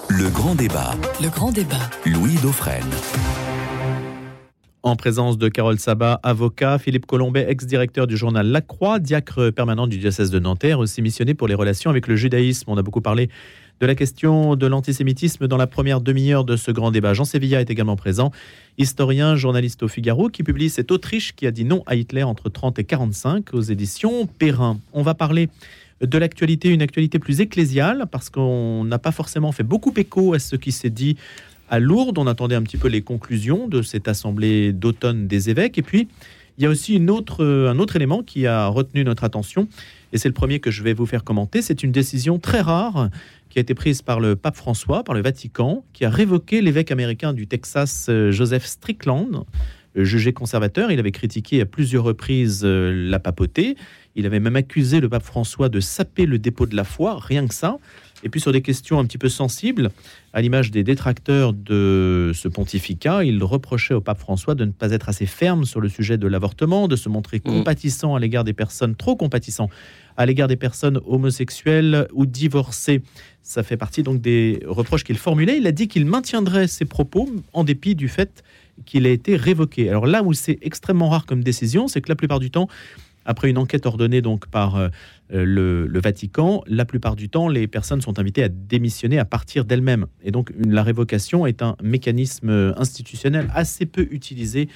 Le grand débat. Le grand débat. Louis Dauphren. En présence de Carole Sabat, avocat, Philippe Colombet, ex-directeur du journal La Croix, diacre permanent du diocèse de Nanterre, aussi missionné pour les relations avec le judaïsme. On a beaucoup parlé de la question de l'antisémitisme dans la première demi-heure de ce grand débat. Jean Sévilla est également présent, historien, journaliste au Figaro, qui publie cette Autriche qui a dit non à Hitler entre 30 et 45 aux éditions Perrin. On va parler de l'actualité, une actualité plus ecclésiale, parce qu'on n'a pas forcément fait beaucoup écho à ce qui s'est dit à Lourdes. On attendait un petit peu les conclusions de cette assemblée d'automne des évêques. Et puis, il y a aussi autre, un autre élément qui a retenu notre attention, et c'est le premier que je vais vous faire commenter. C'est une décision très rare qui a été prise par le pape François, par le Vatican, qui a révoqué l'évêque américain du Texas, euh, Joseph Strickland, jugé conservateur. Il avait critiqué à plusieurs reprises euh, la papauté. Il avait même accusé le pape François de saper le dépôt de la foi, rien que ça. Et puis sur des questions un petit peu sensibles, à l'image des détracteurs de ce pontificat, il reprochait au pape François de ne pas être assez ferme sur le sujet de l'avortement, de se montrer Mmh. compatissant à l'égard des personnes, trop compatissant à l'égard des personnes homosexuelles ou divorcées. Ça fait partie donc des reproches qu'il formulait. Il a dit qu'il maintiendrait ses propos en dépit du fait qu'il a été révoqué. Alors là où c'est extrêmement rare comme décision, c'est que la plupart du temps, après une enquête ordonnée donc par euh, le, le Vatican, la plupart du temps, les personnes sont invitées à démissionner à partir d'elles-mêmes. Et donc, une- la révocation est un mécanisme euh, institutionnel assez peu utilisé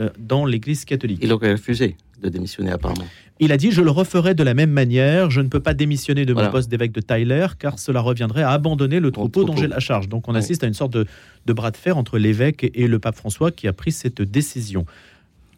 euh, dans l'Église catholique. Il aurait refusé de démissionner apparemment. Il a dit Je le referai de la même manière. Je ne peux pas démissionner de Voilà. mon poste d'évêque de Tyler, car cela reviendrait à abandonner le troupeau, dont j'ai la charge. Donc, on Oui. assiste à une sorte de, de bras de fer entre l'évêque et le pape François qui a pris cette décision.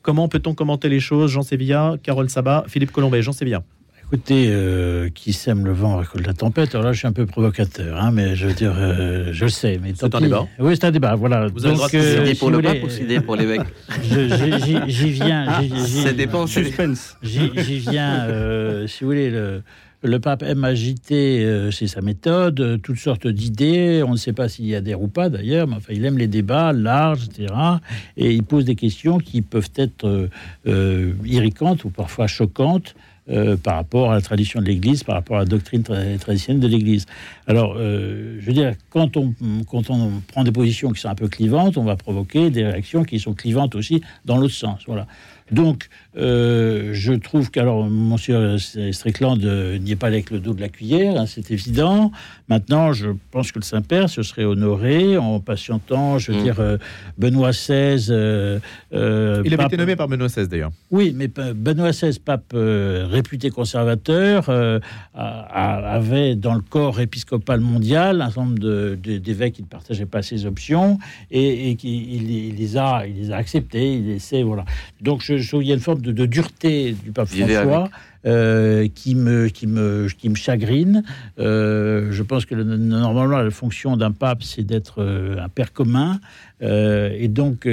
Comment peut-on commenter les choses? Jean Sévilla, Carole Sabat, Philippe Colombet. Jean Sévilla. Écoutez, euh, qui sème le vent récolte la tempête. Alors là, je suis un peu provocateur, hein, mais je veux dire, euh, je le sais. Mais C'est un débat. Oui, c'est un débat. Voilà. Vous avez de euh, si pour le voulez, pape ou décider pour l'évêque j'y- viens. Ça dépend. Suspense. J'y j'y viens, euh, si vous voulez, le, le pape aime agiter, euh, c'est sa méthode, euh, toutes sortes d'idées. On ne sait pas s'il y adhère ou pas d'ailleurs, mais enfin, il aime les débats larges, etc. Et il pose des questions qui peuvent être euh, euh, irritantes ou parfois choquantes. par rapport à la tradition de l'Église, par rapport à la doctrine tra- traditionnelle de l'Église. Alors, je veux dire, quand on, quand on prend des positions qui sont un peu clivantes, on va provoquer des réactions qui sont clivantes aussi dans l'autre sens. Voilà. Donc, euh, je trouve qu'alors, monsieur Strickland euh, n'y est pas avec le dos de la cuillère, hein, c'est évident. Maintenant, je pense que le Saint-Père se serait honoré en patientant, je veux Mm. dire, euh, Benoît XVI. Il avait été nommé par Benoît XVI d'ailleurs. oui, mais Benoît XVI, pape réputé conservateur, a- a- avait dans le corps épiscopal mondial un certain nombre d'évêques qui ne partageaient pas ses options et, et qui il, il les a, il les a acceptés. Il essaie, voilà. Donc je, je trouve qu'il y a une forme de, de dureté du pape François. Euh, qui me qui me qui me chagrine. Euh, je pense que le- normalement la fonction d'un pape c'est d'être euh, un père commun et donc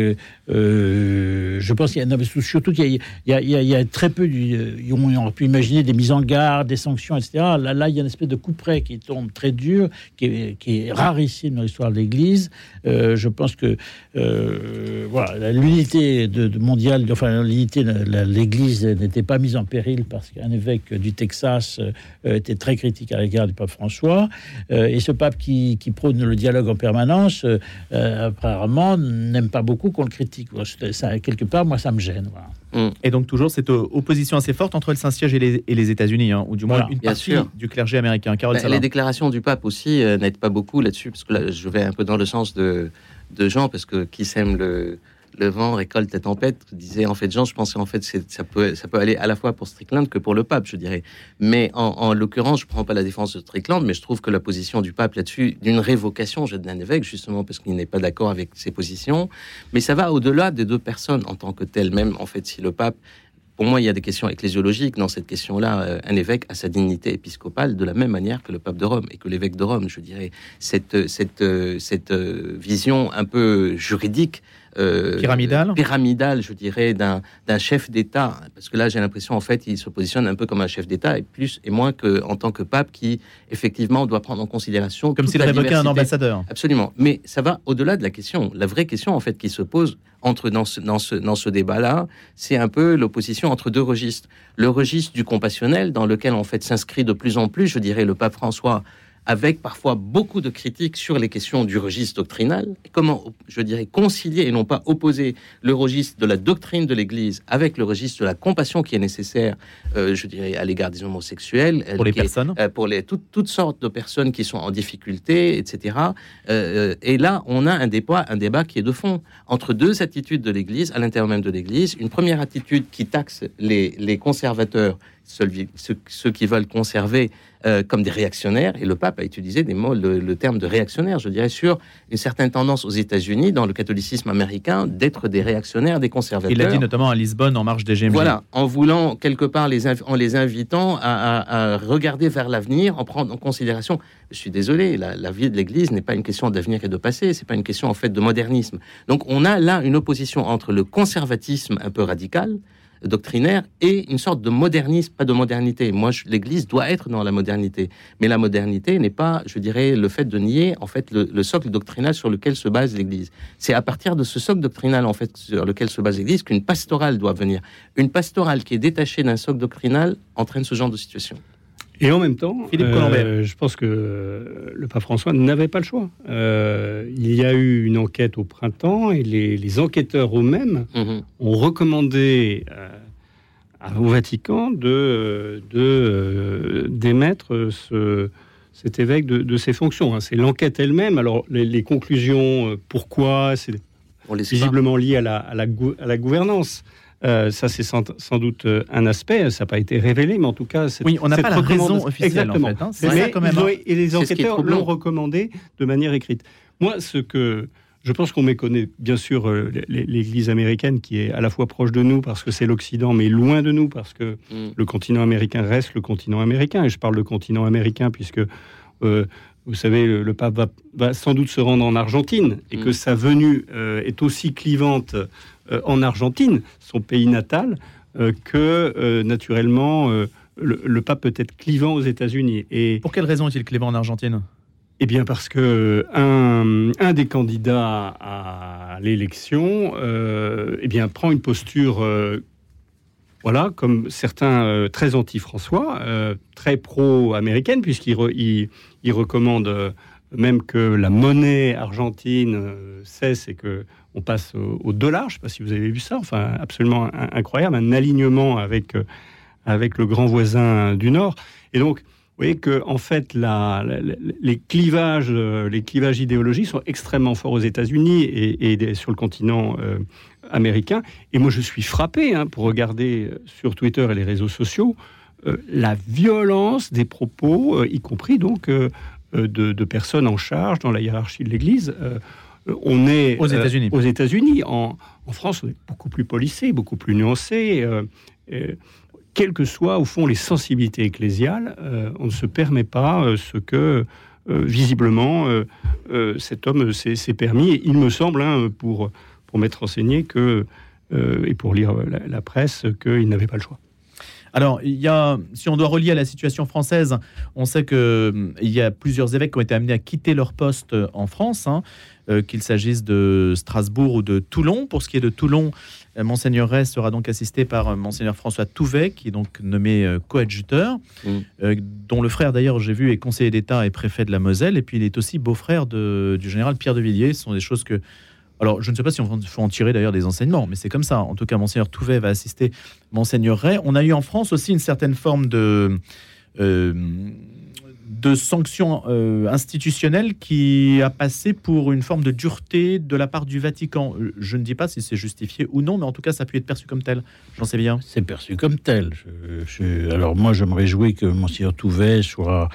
je pense qu'il y a surtout qu'il y, a- très peu du, on aurait pu imaginer des mises en garde, des sanctions, etc. Là, là il y a une espèce de coup près qui tombe très dur, qui est, qui est rarissime dans l'histoire de l'Église. Je pense que voilà, l'unité mondiale, enfin l'unité, l'Église n'était pas mise en péril parce qu'un évêque du Texas euh, était très critique à l'égard du pape François. Euh, et ce pape qui, qui prône le dialogue en permanence, euh, euh, apparemment, n'aime pas beaucoup qu'on le critique. Ça, quelque part, moi, ça me gêne. voilà. Et donc toujours cette euh, opposition assez forte entre le Saint-Siège et les, et les États-Unis, hein, ou du moins Voilà. une Bien partie sûr. du clergé américain. Carole Bah, les déclarations du pape aussi euh, n'aident pas beaucoup là-dessus, parce que là, je vais un peu dans le sens de, de Jean, parce que qui sème le, le vent récolte la tempête, disait en fait Jean, je pensais en fait ça peut, ça peut aller à la fois pour Strickland que pour le pape, je dirais. Mais en, en l'occurrence, je prends pas la défense de Strickland, mais je trouve que la position du pape là-dessus, d'une révocation je- d'un évêque, justement parce qu'il n'est pas d'accord avec ses positions, mais ça va au-delà des deux personnes en tant que telles, même en fait si le pape pour moi, il y a des questions ecclésiologiques dans cette question-là. Euh, Un évêque a sa dignité épiscopale de la même manière que le pape de Rome et que l'évêque de Rome, je dirais. Cette, cette, euh, cette euh, vision un peu juridique. Euh, Pyramidale Pyramidale, je dirais, d'un d'un chef d'État. Parce que là, j'ai l'impression, en fait, il se positionne un peu comme un chef d'État et plus et moins qu'en tant que pape qui, effectivement, doit prendre en considération. Comme s'il révoquait un ambassadeur. Absolument. Mais ça va au-delà de la question. La vraie question, en fait, qui se pose entre dans ce, dans ce, dans ce débat-là, c'est un peu l'opposition entre deux registres. Le registre du compassionnel, dans lequel, en fait, s'inscrit de plus en plus, je dirais, le pape François, avec parfois beaucoup de critiques sur les questions du registre doctrinal. Comment, je dirais, concilier et non pas opposer le registre de la doctrine de l'Église avec le registre de la compassion qui est nécessaire, euh, je dirais, à l'égard des homosexuels. Pour les personnes euh, Pour les, toutes sortes de personnes qui sont en difficulté, etc. Euh, et là, on a un débat, un débat qui est de fond entre deux attitudes de l'Église, à l'intérieur même de l'Église. Une première attitude qui taxe les, les conservateurs ceux, qui veulent conserver euh, comme des réactionnaires, et le pape a utilisé des mots, le, terme de réactionnaire, je dirais, sur une certaine tendance aux États-Unis, dans le catholicisme américain, d'être des réactionnaires, des conservateurs. Il l'a dit notamment à Lisbonne, en marge des GMJ. Voilà, en voulant quelque part, les en les invitant à, regarder vers l'avenir, en prendre en considération. Je suis désolé, la, la vie de l'Église n'est pas une question d'avenir et de passé, c'est pas une question en fait de modernisme. Donc on a là une opposition entre le conservatisme un peu radical, doctrinaire et une sorte de modernisme, pas de modernité. Moi, l'Église doit être dans la modernité, mais la modernité n'est pas, je dirais, le fait de nier en fait le, socle doctrinal sur lequel se base l'Église. C'est à partir de ce socle doctrinal en fait sur lequel se base l'Église qu'une pastorale doit venir. Une pastorale qui est détachée d'un socle doctrinal entraîne ce genre de situation. Et en même temps, euh, je pense que le pape François n'avait pas le choix. Euh, il y a eu une enquête au printemps et les, enquêteurs eux-mêmes mhm. ont recommandé euh, au Vatican de, de d'émettre ce, cet évêque de, ses fonctions. Hein. C'est l'enquête elle-même. Alors les, conclusions, pourquoi, c'est visiblement lié à la, à la, à la gouvernance. Euh, ça, c'est sans, doute euh, un aspect. Ça n'a pas été révélé, mais en tout cas, oui, on n'a pas la raison officielle. Exactement. En fait, hein. quand même, hein. et les enquêteurs l'ont recommandé de manière écrite. Moi, ce que je pense qu'on méconnaît bien sûr euh, l'Église américaine qui est à la fois proche de nous parce que c'est l'Occident, mais loin de nous parce que mm. le continent américain reste le continent américain. Et je parle de continent américain puisque vous savez, le, pape va, sans doute se rendre en Argentine et que mm. sa venue est aussi clivante euh, en Argentine, son pays natal, euh, que euh, naturellement le, pape peut être clivant aux États-Unis. Et pour quelle raison est-il clivant en Argentine? Eh bien, parce que un, des candidats à l'élection, eh bien, prend une posture, voilà, comme certains très anti-François, très pro-américaine, puisqu'il il, recommande même que la monnaie argentine cesse et que on passe au, dollar. Je ne sais pas si vous avez vu ça. Enfin, absolument incroyable, un alignement avec, euh, avec le grand voisin du Nord. Et donc, vous voyez que en fait, les clivages, euh, les clivages idéologiques sont extrêmement forts aux États-Unis et, sur le continent euh, américain. Et moi, je suis frappé hein, pour regarder sur Twitter et les réseaux sociaux la violence des propos, y compris donc de, de, personnes en charge dans la hiérarchie de l'Église. Euh, on est aux euh, États-Unis. aux États-Unis, en, France, on est beaucoup plus policé, beaucoup plus nuancé. Euh, quelles que soient au fond les sensibilités ecclésiales, on ne se permet pas ce que visiblement cet homme s'est permis. il me semble, hein, pour pour m'être enseigné que et pour lire la, presse, qu'il n'avait pas le choix. Alors, il y a, si on doit relier à la situation française, on sait qu'il y a plusieurs évêques qui ont été amenés à quitter leur poste en France. Hein. Euh, qu'il s'agisse de Strasbourg ou de Toulon. Pour ce qui est de Toulon, euh, Monseigneur Rey sera donc assisté par euh, Monseigneur François Touvet, qui est donc nommé coadjuteur, mm. dont le frère d'ailleurs, j'ai vu, est conseiller d'État et préfet de la Moselle, et puis il est aussi beau-frère du général Pierre de Villiers. Ce sont des choses que alors, je ne sais pas si on faut en tirer d'ailleurs des enseignements, mais c'est comme ça. En tout cas, Monseigneur Touvet va assister Monseigneur Ray. On a eu en France aussi une certaine forme de de sanctions euh, institutionnelles qui a passé pour une forme de dureté de la part du Vatican. Euh, je ne dis pas si c'est justifié ou non, mais en tout cas, ça a pu être perçu comme tel. J'en sais bien. C'est perçu comme tel. alors moi, je me réjouis que Monsieur Touvet soit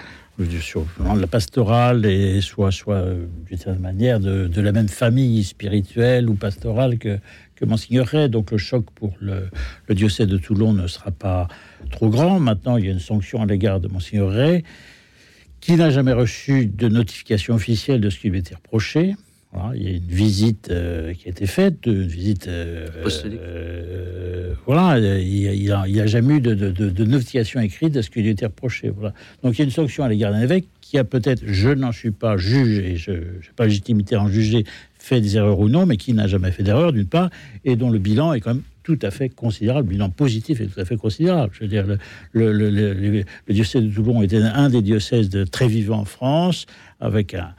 sur de la pastorale et soit, soit d'une certaine manière de, la même famille spirituelle ou pastorale que, que Monseigneur Ray. Donc le choc pour le, diocèse de Toulon ne sera pas trop grand. Maintenant, il y a une sanction à l'égard de Monseigneur Ray qui n'a jamais reçu de notification officielle de ce qui lui était reproché. Il y a une visite euh, qui a été faite, une visite. Euh, euh, voilà, il n'y a, jamais eu de, notification écrite de ce qui lui était reproché. Voilà. Donc il y a une sanction à l'égard d'un évêque qui a peut-être, je n'en suis pas juge et je n'ai pas légitimité à en juger, fait des erreurs ou non, mais qui n'a jamais fait d'erreur d'une part, et dont le bilan est quand même tout à fait considérable. Le bilan positif est tout à fait considérable. Je veux dire, le, le, diocèse de Toulon était un des diocèses de très vivants en France, avec un,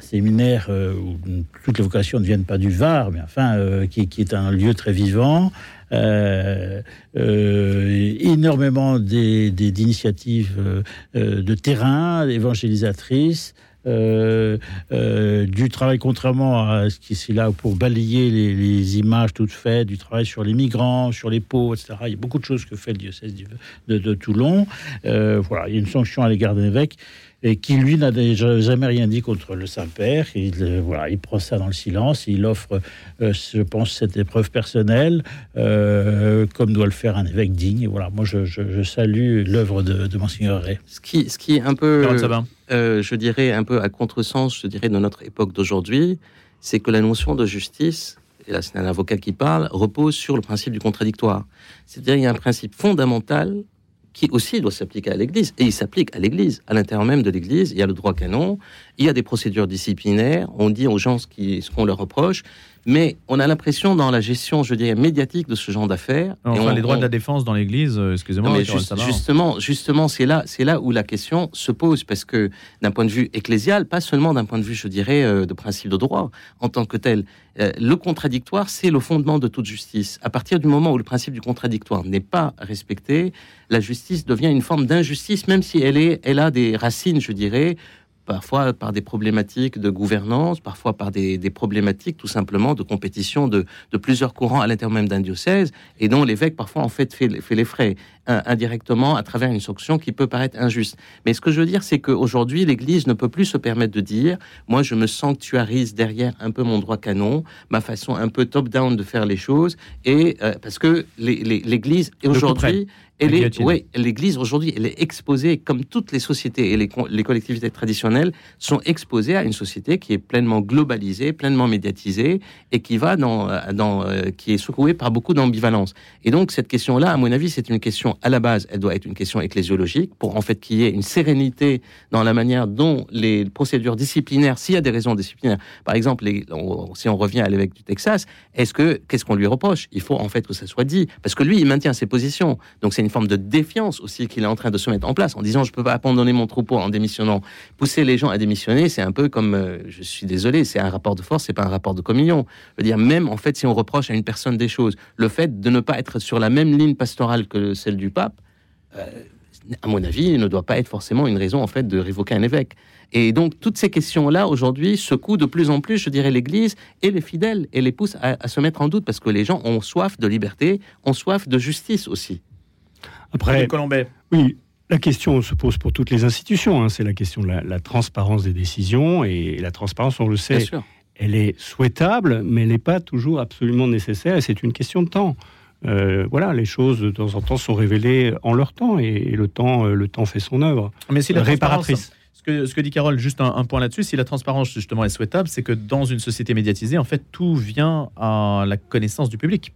séminaire euh, où toutes les vocations ne viennent pas du Var, mais enfin, euh, qui, est un lieu très vivant. Euh, euh, énormément d'initiatives de terrain, évangélisatrices. Du travail, contrairement à ce qui est là pour balayer les, images toutes faites, du travail sur les migrants, sur les pots, etc. Il y a beaucoup de choses que fait le diocèse de, de Toulon. voilà, il y a une sanction à l'égard d'un évêque et qui lui n'a jamais rien dit contre le Saint-Père. Il, euh, voilà, il prend ça dans le silence, il offre, euh, je pense, cette épreuve personnelle, euh, comme doit le faire un évêque digne. Et voilà, moi je, je, salue l'œuvre de, de Monseigneur Ray. Ce qui, ce qui est un peu, je dirais, un peu à contresens, je dirais, de notre époque d'aujourd'hui, c'est que la notion de justice, et là c'est un avocat qui parle, repose sur le principe du contradictoire. C'est-à-dire il y a un principe fondamental qui aussi doit s'appliquer à l'Église. Et il s'applique à l'Église. À l'intérieur même de l'Église, il y a le droit canon, il y a des procédures disciplinaires, on dit aux gens ce qu'on leur reproche, mais on a l'impression dans la gestion, je dirais, médiatique de ce genre d'affaires. Enfin, les droits de la défense dans l'Église, euh, excusez-moi. justement, justement, c'est là, c'est là où la question se pose parce que d'un point de vue ecclésial, pas seulement d'un point de vue, je dirais, euh, de principe de droit en tant que tel. Euh, le contradictoire, c'est le fondement de toute justice. À partir du moment où le principe du contradictoire n'est pas respecté, la justice devient une forme d'injustice, même si elle est, elle a des racines, je dirais, parfois par des problématiques de gouvernance, parfois par des, problématiques tout simplement de compétition de, plusieurs courants à l'intérieur même d'un diocèse, et dont l'évêque parfois en fait fait, les frais indirectement à travers une sanction qui peut paraître injuste. Mais ce que je veux dire, c'est qu'aujourd'hui, l'Église ne peut plus se permettre de dire, moi je me sanctuarise derrière un peu mon droit canon, ma façon un peu top-down de faire les choses, et euh, parce que l'Église aujourd'hui l'Église aujourd'hui, elle est exposée, comme toutes les sociétés et les, les, collectivités traditionnelles sont exposées à une société qui est pleinement globalisée, pleinement médiatisée et qui va dans, dans euh, qui est secouée par beaucoup d'ambivalence. Et donc cette question-là, à mon avis, c'est une question à la base, elle doit être une question ecclésiologique pour en fait qu'il y ait une sérénité dans la manière dont les procédures disciplinaires, s'il y a des raisons disciplinaires, par exemple, les, si on revient à l'évêque du Texas, est-ce que qu'est-ce qu'on lui reproche? Il faut en fait que ça soit dit parce que lui, il maintient ses positions. Donc c'est une forme de défiance aussi qu'il est en train de se mettre en place en disant je peux pas abandonner mon troupeau en démissionnant. Pousser les gens à démissionner, c'est un peu comme, euh, je suis désolé, c'est un rapport de force, c'est pas un rapport de communion. Je veux dire, même en fait, si on reproche à une personne des choses, le fait de ne pas être sur la même ligne pastorale que celle du pape, euh, à mon avis, ne doit pas être forcément une raison en fait de révoquer un évêque. Et donc toutes ces questions-là aujourd'hui secouent de plus en plus, je dirais, l'Église et les fidèles et les poussent à, à, se mettre en doute parce que les gens ont soif de liberté, ont soif de justice aussi. Après, oui, la question se pose pour toutes les institutions. Hein. c'est la question de la, transparence des décisions et la transparence, on le sait, elle est souhaitable, mais elle n'est pas toujours absolument nécessaire. Et c'est une question de temps. Euh, voilà, les choses de temps en temps sont révélées en leur temps et, le temps, euh, le temps fait son œuvre. Mais si la réparatrice. Ce que, ce que, dit Carole, juste un, un point là-dessus, si la transparence justement est souhaitable, c'est que dans une société médiatisée, en fait, tout vient à la connaissance du public.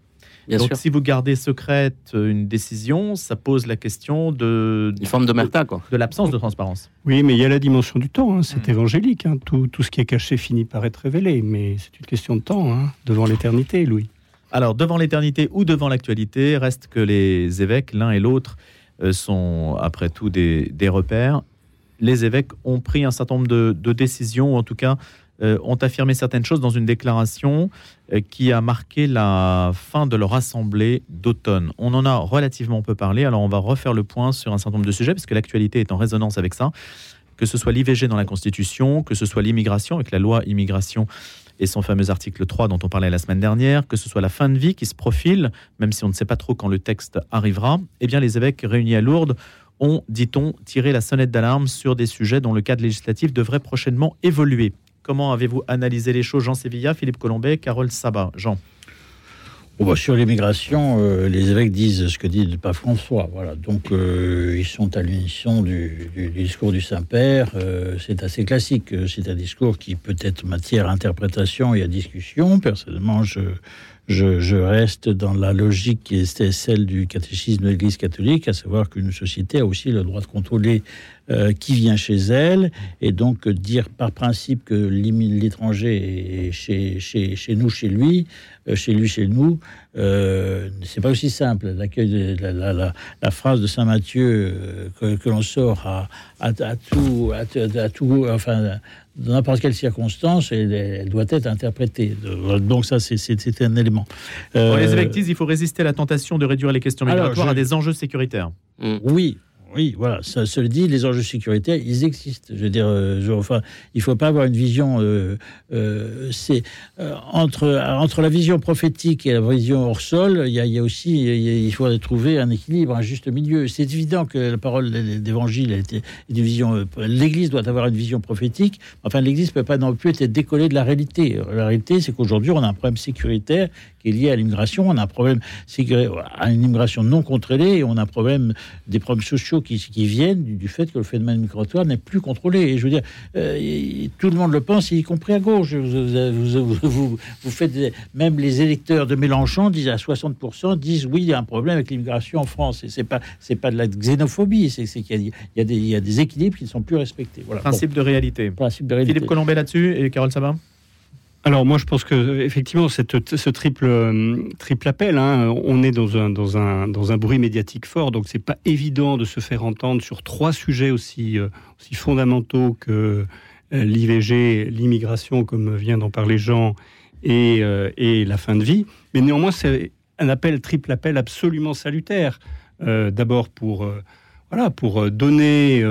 Donc, si vous gardez secrète euh, une décision, ça pose la question de. Une forme de merta, quoi. De l'absence de transparence. Oui, mais il y a la dimension du temps. Hein. C'est hmm. évangélique. Hein. Tout, tout, ce qui est caché finit par être révélé. Mais c'est une question de temps, hein, devant l'éternité, Louis. Alors, devant l'éternité ou devant l'actualité, reste que les évêques, l'un et l'autre, euh, sont après tout des, des, repères. Les évêques ont pris un certain nombre de, de décisions, ou en tout cas euh, ont affirmé certaines choses dans une déclaration euh, qui a marqué la fin de leur assemblée d'automne. On en a relativement peu parlé, alors on va refaire le point sur un certain nombre de sujets, parce que l'actualité est en résonance avec ça, que ce soit l'IVG dans la Constitution, que ce soit l'immigration avec la loi immigration et son fameux article 3 dont on parlait la semaine dernière, que ce soit la fin de vie qui se profile, même si on ne sait pas trop quand le texte arrivera, eh bien les évêques réunis à Lourdes ont, dit-on, tiré la sonnette d'alarme sur des sujets dont le cadre législatif devrait prochainement évoluer. Comment avez-vous analysé les choses, Jean Sévilla, Philippe Colombet, Carole Sabat Jean? Bah, sur l'immigration, euh, les évêques disent ce que dit le pape François. Voilà. Donc, euh, ils sont à l'unisson du, discours du Saint-Père. Euh, c'est assez classique. C'est un discours qui peut être matière à interprétation et à discussion. Personnellement, je, je, reste dans la logique qui est celle du catéchisme de l'Église catholique, à savoir qu'une société a aussi le droit de contrôler euh, qui vient chez elle, et donc dire par principe que l'étranger est chez, chez, chez, nous, chez lui, euh, chez lui, chez nous, euh, c'est pas aussi simple. L'accueil, la, la, la, phrase de Saint Matthieu que, que l'on sort à, à, à, tout, à, tout, enfin, dans n'importe quelle circonstance, elle, doit être interprétée. Donc ça, c'est un élément. Pour les évêques il faut résister à la tentation de réduire les questions migratoires à des enjeux sécuritaires. Oui, oui, voilà, ça se le dit, les enjeux sécuritaires, ils existent. Je veux dire, euh, enfin, il faut pas avoir une vision. Euh, euh, c'est entre entre la vision prophétique et la vision hors sol, il y a, aussi, il faudrait trouver un équilibre, un juste milieu. C'est évident que la parole d'évangile a été une vision. L'Église doit avoir une vision prophétique. Enfin, l'Église peut pas non plus être décollée de la réalité. La réalité, c'est qu'aujourd'hui, on a un problème sécuritaire qui est lié à l'immigration. On a un problème à une immigration non contrôlée et on a un problème des problèmes sociaux qui, qui viennent du, fait que le phénomène migratoire n'est plus contrôlé. Et je veux dire, euh, tout le monde le pense, y compris à gauche. Vous, vous, vous, faites même les électeurs de Mélenchon disent à 60% disent oui, il y a un problème avec l'immigration en France. Et c'est pas c'est pas de la xénophobie, c'est qu'il y, y, a des, il y a des équilibres qui ne sont plus respectés. Voilà. Principe de réalité. Principe de réalité. Philippe Colombet là-dessus et Carole Sabin? Alors moi je pense que effectivement ce triple euh, triple appel, hein, on est dans un dans un dans un bruit médiatique fort, donc c'est pas évident de se faire entendre sur trois sujets aussi euh, aussi fondamentaux que euh, l'IVG, l'immigration, comme vient d'en parler Jean, et, et la fin de vie. Mais néanmoins c'est un appel triple appel absolument salutaire. D'abord pour voilà, pour donner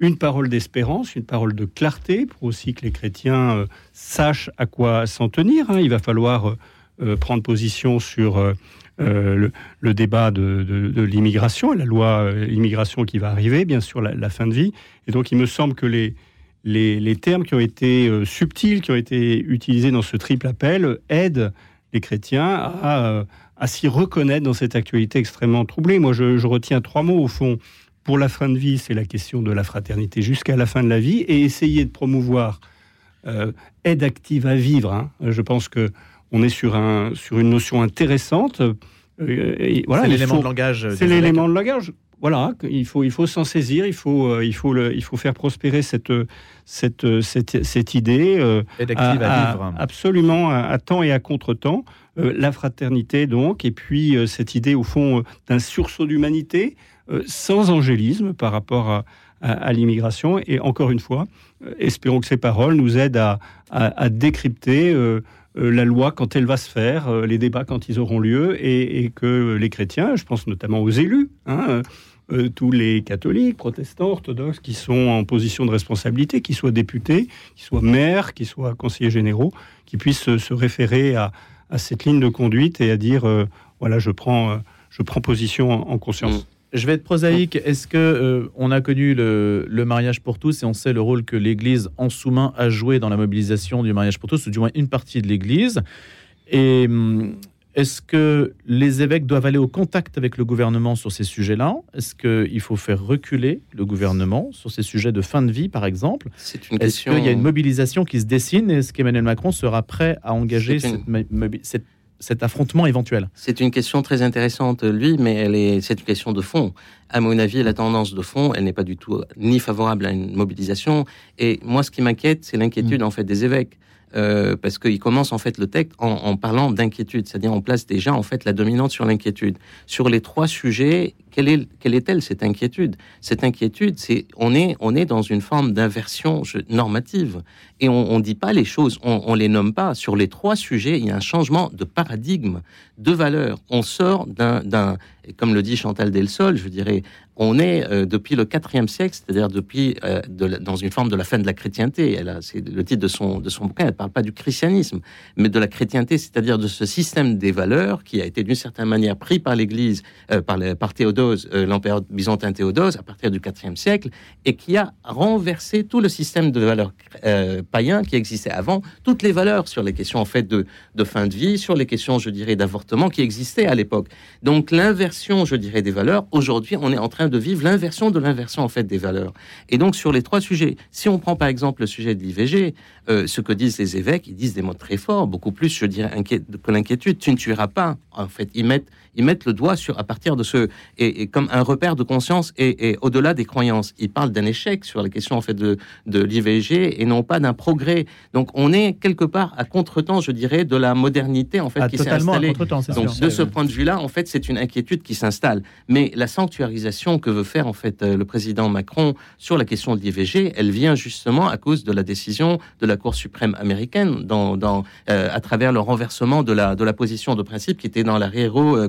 une parole d'espérance, une parole de clarté, pour aussi que les chrétiens euh, sachent à quoi s'en tenir. Hein. Il va falloir euh, euh, prendre position sur le, débat de, l'immigration, la loi immigration qui va arriver, bien sûr, la, fin de vie. Et donc, il me semble que les, les, termes qui ont été subtils, qui ont été utilisés dans ce triple appel, aident les chrétiens à, s'y reconnaître dans cette actualité extrêmement troublée. Moi, je retiens trois mots au fond pour la fin de vie, c'est la question de la fraternité jusqu'à la fin de la vie et essayer de promouvoir euh, aide active à vivre. Hein. Je pense que on est sur, un, sur une notion intéressante. Euh, voilà, c'est l'élément de langage. C'est l'élément de langage. Voilà, il faut, il faut s'en saisir, il faut, euh, il, faut le, il faut faire prospérer cette, cette, cette, cette idée. aide active à, vivre. absolument, à, temps et à contre-temps. la fraternité, donc, et puis cette idée, au fond, d'un sursaut d'humanité, euh, sans angélisme par rapport à, l'immigration. Et encore une fois, euh, espérons que ces paroles nous aident à, décrypter euh, la loi quand elle va se faire, les débats quand ils auront lieu, et, que les chrétiens, je pense notamment aux élus, hein, tous les catholiques, protestants, orthodoxes qui sont en position de responsabilité, qui soient députés, qui soient maires, qui soient conseillers généraux, qui puissent se, référer à, cette ligne de conduite et à dire voilà, je prends, je prends position en, conscience. Mm. Je vais être prosaïque. Est-ce que euh, on a connu le, mariage pour tous et on sait le rôle que l'Église en sous-main a joué dans la mobilisation du mariage pour tous, ou du moins une partie de l'Église? Et hum, est-ce que les évêques doivent aller au contact avec le gouvernement sur ces sujets-là? Est-ce qu'il faut faire reculer le gouvernement sur ces sujets de fin de vie, par exemple? C'est une question. Est-ce qu'il y a une mobilisation qui se dessine Est-ce qu'Emmanuel Macron sera prêt à engager cette, cette cet affrontement éventuel C'est une question très intéressante, lui, mais elle est, c'est une question de fond. À mon avis, la tendance de fond, elle n'est pas du tout ni favorable à une mobilisation. Et moi, ce qui m'inquiète, c'est l'inquiétude, mm. en fait, des évêques. Euh, parce qu'il commence en fait le texte en, parlant d'inquiétude, c'est-à-dire on place déjà en fait la dominante sur l'inquiétude. Sur les trois sujets, quelle est quelle est-elle cette inquiétude? Cette inquiétude, c'est on est on est dans une forme d'inversion normative et on, on dit pas les choses, on, on les nomme pas. Sur les trois sujets, il y a un changement de paradigme, de valeur. On sort d'un comme le dit Chantal Delsol, je dirais, on est euh, depuis le IVe siècle, c'est-à-dire depuis euh, dans une forme de la fin de la chrétienté. C'est le titre de son de son bouquin. Elle parle pas du christianisme, mais de la chrétienté, c'est-à-dire de ce système des valeurs qui a été d'une certaine manière pris par l'Église, euh, par, par Théodose, l'empereur byzantin Théodose, à partir du IVe siècle, et qui a renversé tout le système de valeurs euh, païen qui existait avant, toutes les valeurs sur les questions en fait de, de fin de vie, sur les questions, je dirais, d'avortement qui existaient à l'époque. Donc je dirais, des valeurs. Aujourd'hui, on est en train de vivre l'inversion de l'inversion en fait des valeurs. Et donc sur les trois sujets, si on prend par exemple le sujet de l'IVG, euh, ce que disent les évêques, ils disent des mots très forts, beaucoup plus, je dirais, que l'inquiétude. Tu ne tueras pas. En fait, ils mettent, ils mettent le doigt sur à partir de ce et, comme un repère de conscience et, au-delà des croyances. Ils parlent d'un échec sur la question en fait de, de l'IVG et non pas d'un progrès. Donc on est quelque part à contretemps, je dirais, de la modernité en fait ah, qui s'est installée. Donc de ce point de vue-là, en fait, c'est une inquiétude qui s'installe. Mais la sanctuarisation que veut faire en fait euh, le président Macron sur la question de l'IVG, elle vient justement à cause de la décision de la Cour suprême américaine dans, dans euh, à travers le renversement de la de la position de principe qui était dans la Rero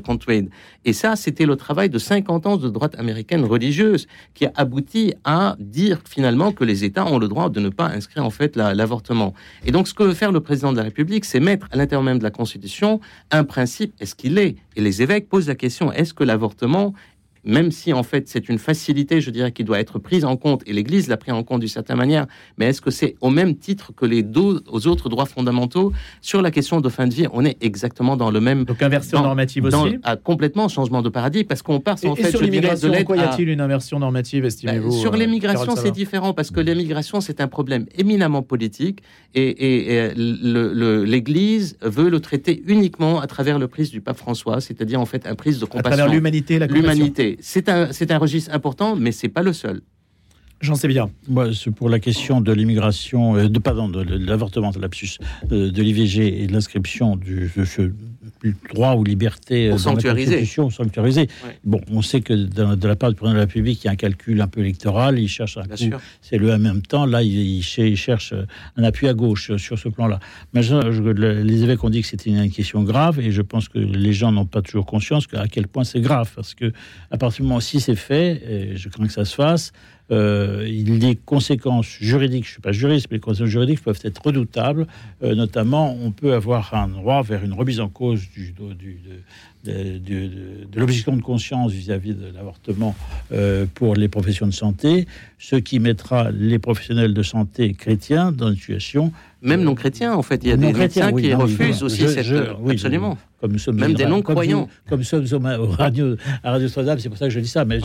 Et ça, c'était le travail de 50 ans de droite américaine religieuse qui a abouti à dire finalement que les États ont le droit de ne pas inscrire en fait l'avortement. Et donc, ce que veut faire le président de la République, c'est mettre à l'intérieur même de la Constitution un principe. Est-ce qu'il est? Et les évêques posent la question est-ce que l'avortement même si en fait c'est une facilité, je dirais, qui doit être prise en compte, et l'Église l'a pris en compte d'une certaine manière, mais est-ce que c'est au même titre que les deux aux autres droits fondamentaux? Sur la question de fin de vie On est exactement dans le même. Donc inversion normative aussi? À complètement changement de paradigme, parce qu'on part en fait. sur l'immigration, pourquoi y a-t-il une inversion normative, estimez-vous Sur euh, l'immigration, c'est différent parce que l'immigration c'est un problème éminemment politique, et, l'Église veut le traiter uniquement à travers le prisme du pape François, c'est-à-dire en fait un prisme de compassion. À travers l'humanité, la l'humanité c'est un, un registre important, mais c'est pas le seul. J'en sais bien. Moi, c'est pour la question de l'immigration, euh, de pardon, de, l'avortement, de lapsus, euh, de l'IVG et de l'inscription du, droit ou liberté euh, Constitution sanctuarisé. Bon, on sait que de, la part du président de la République, il y a un calcul un peu électoral. Il cherche un c'est le en même temps. Là, il, cherche un appui à gauche sur ce plan-là. Mais les évêques ont dit que c'était une question grave, et je pense que les gens n'ont pas toujours conscience à quel point c'est grave, parce que à partir du moment où si c'est fait, et je crains que ça se fasse euh, les conséquences juridiques, je ne suis pas juriste, mais les conséquences juridiques peuvent être redoutables. Euh, notamment, on peut avoir un droit vers une remise en cause du, de, de, l'objection de conscience vis-à-vis de l'avortement euh, pour les professions de santé, ce qui mettra les professionnels de santé chrétiens dans une situation même non chrétiens, en fait. Il y a des médecins qui refusent aussi cette. absolument. Comme Même des non-croyants. Comme, nous sommes au radio, à Radio c'est pour ça que je dis ça. Mais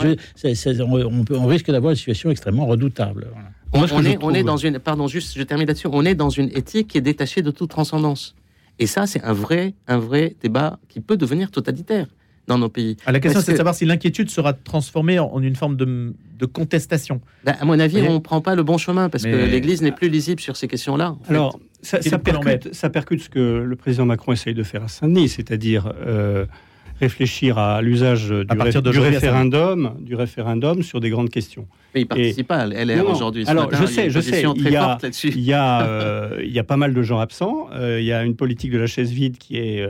on, on, risque d'avoir une situation extrêmement redoutable. On, est, on est dans une. Pardon, juste, je termine là-dessus. On est dans une éthique qui est détachée de toute transcendance. Et ça, c'est un vrai, un vrai débat qui peut devenir totalitaire dans nos pays. Ah, la question, c'est de savoir si l'inquiétude sera transformée en une forme de, contestation. Bah, à mon avis, on ne prend pas le bon chemin parce que l'Église n'est plus lisible sur ces questions-là. Alors, ça, percute, ça, percute, ce que le président Macron essaye de faire à Saint-Denis, c'est-à-dire euh, réfléchir à l'usage du, référendum, du référendum sur des grandes questions. Mais il participe pas, elle est aujourd'hui. Alors, je sais, je sais, il y, a, il, y a, euh, il y a pas mal de gens absents. Euh, il y a une politique de la chaise vide qui est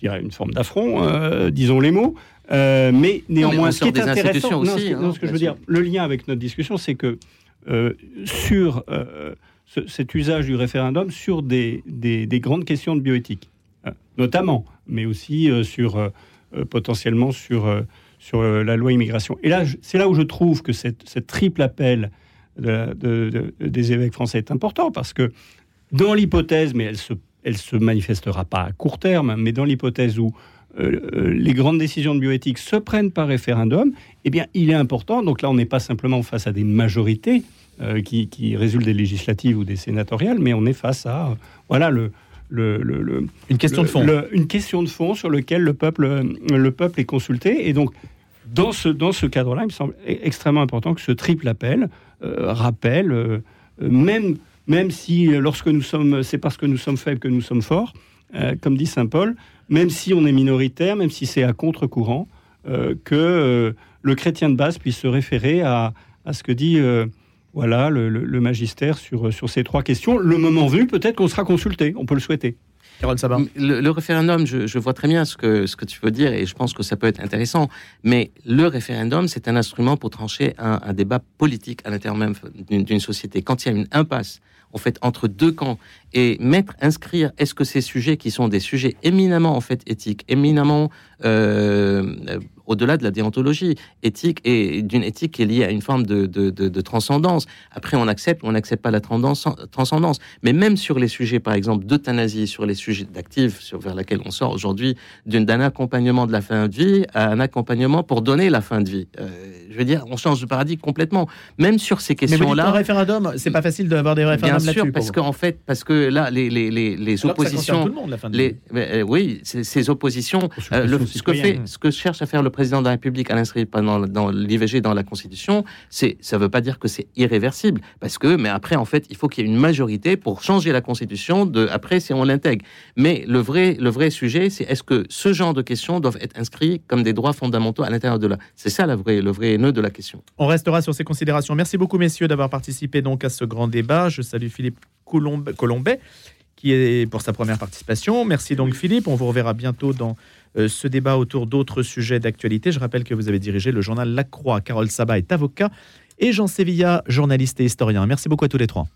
je dirais, une forme d'affront, euh, disons les mots. Euh, mais néanmoins, ce qui est intéressant, aussi, ce, que je veux dire, le lien avec notre discussion, c'est que euh, sur cet usage du référendum sur des, des, grandes questions de bioéthique, notamment, mais aussi sur potentiellement sur, la loi immigration. Et là, c'est là où je trouve que cette, triple appel de, des évêques français est important, parce que dans l'hypothèse, mais elle se se manifestera pas à court terme, mais dans l'hypothèse où euh, euh, les grandes décisions de bioéthique se prennent par référendum, eh bien, il est important. Donc là, on n'est pas simplement face à des majorités euh, qui, résultent des législatives ou des sénatoriales, mais on est face à voilà le, le, une question de fond, une question de fond sur lequel le peuple le peuple est consulté. Et donc, dans ce dans ce cadre-là, il me semble e-, extrêmement important que ce triple appel rappelle même même si euh, lorsque nous sommes, c'est parce que nous sommes faibles que nous sommes forts, euh, comme dit saint Paul, même si on est minoritaire, même si c'est à contre-courant, euh, que le chrétien de base puisse se référer à, ce que dit voilà le, magistère sur, sur ces trois questions. Le moment venu, peut-être qu'on sera consulté, on peut le souhaiter. Le, le, référendum, je, vois très bien ce que, ce que tu veux dire et je pense que ça peut être intéressant. Mais le référendum, c'est un instrument pour trancher un, un débat politique à l'intérieur même d'une société. Quand il y a une impasse en fait entre deux camps et mettre, inscrire, est-ce que ces sujets qui sont des sujets éminemment en fait éthiques, éminemment euh, au-delà de la déontologie éthique et d'une éthique qui est liée à une forme de, de, de, transcendance. Après, on accepte ou on n'accepte pas la transcendance. Mais même sur les sujets, par exemple, d'euthanasie, sur les sujets d'actifs, sur vers lesquels on sort aujourd'hui, d'un accompagnement de la fin de vie à un accompagnement pour donner la fin de vie. Euh, je veux dire, on change de paradigme complètement. Même sur ces questions-là. un référendum, c'est pas facile d'avoir des référendums là-dessus. Bien sûr, parce qu'en fait, parce que là, les, les, les, les oppositions. tout le monde, la fin de les, euh, oui, ces oppositions. Euh, le, ce, que fait, ce que cherche à faire le président de la République à l'inscrire dans, dans l'IVG dans la Constitution, c'est, ça ne veut pas dire que c'est irréversible, parce que, mais après, en fait, il faut qu'il y ait une majorité pour changer la Constitution. De, après, si on l'intègre. Mais le vrai, le vrai sujet, c'est est-ce que ce genre de questions doivent être inscrits comme des droits fondamentaux à l'intérieur de la. C'est ça la vraie, le vrai nœud de la question. On restera sur ces considérations. Merci beaucoup, messieurs, d'avoir participé donc à ce grand débat. Je salue Philippe Colombet, qui est pour sa première participation. Merci donc, Philippe. On vous reverra bientôt dans ce débat autour d'autres sujets d'actualité. Je rappelle que vous avez dirigé le journal La Croix. Carole Sabat est avocat et Jean Sévilla, journaliste et historien. Merci beaucoup à tous les trois.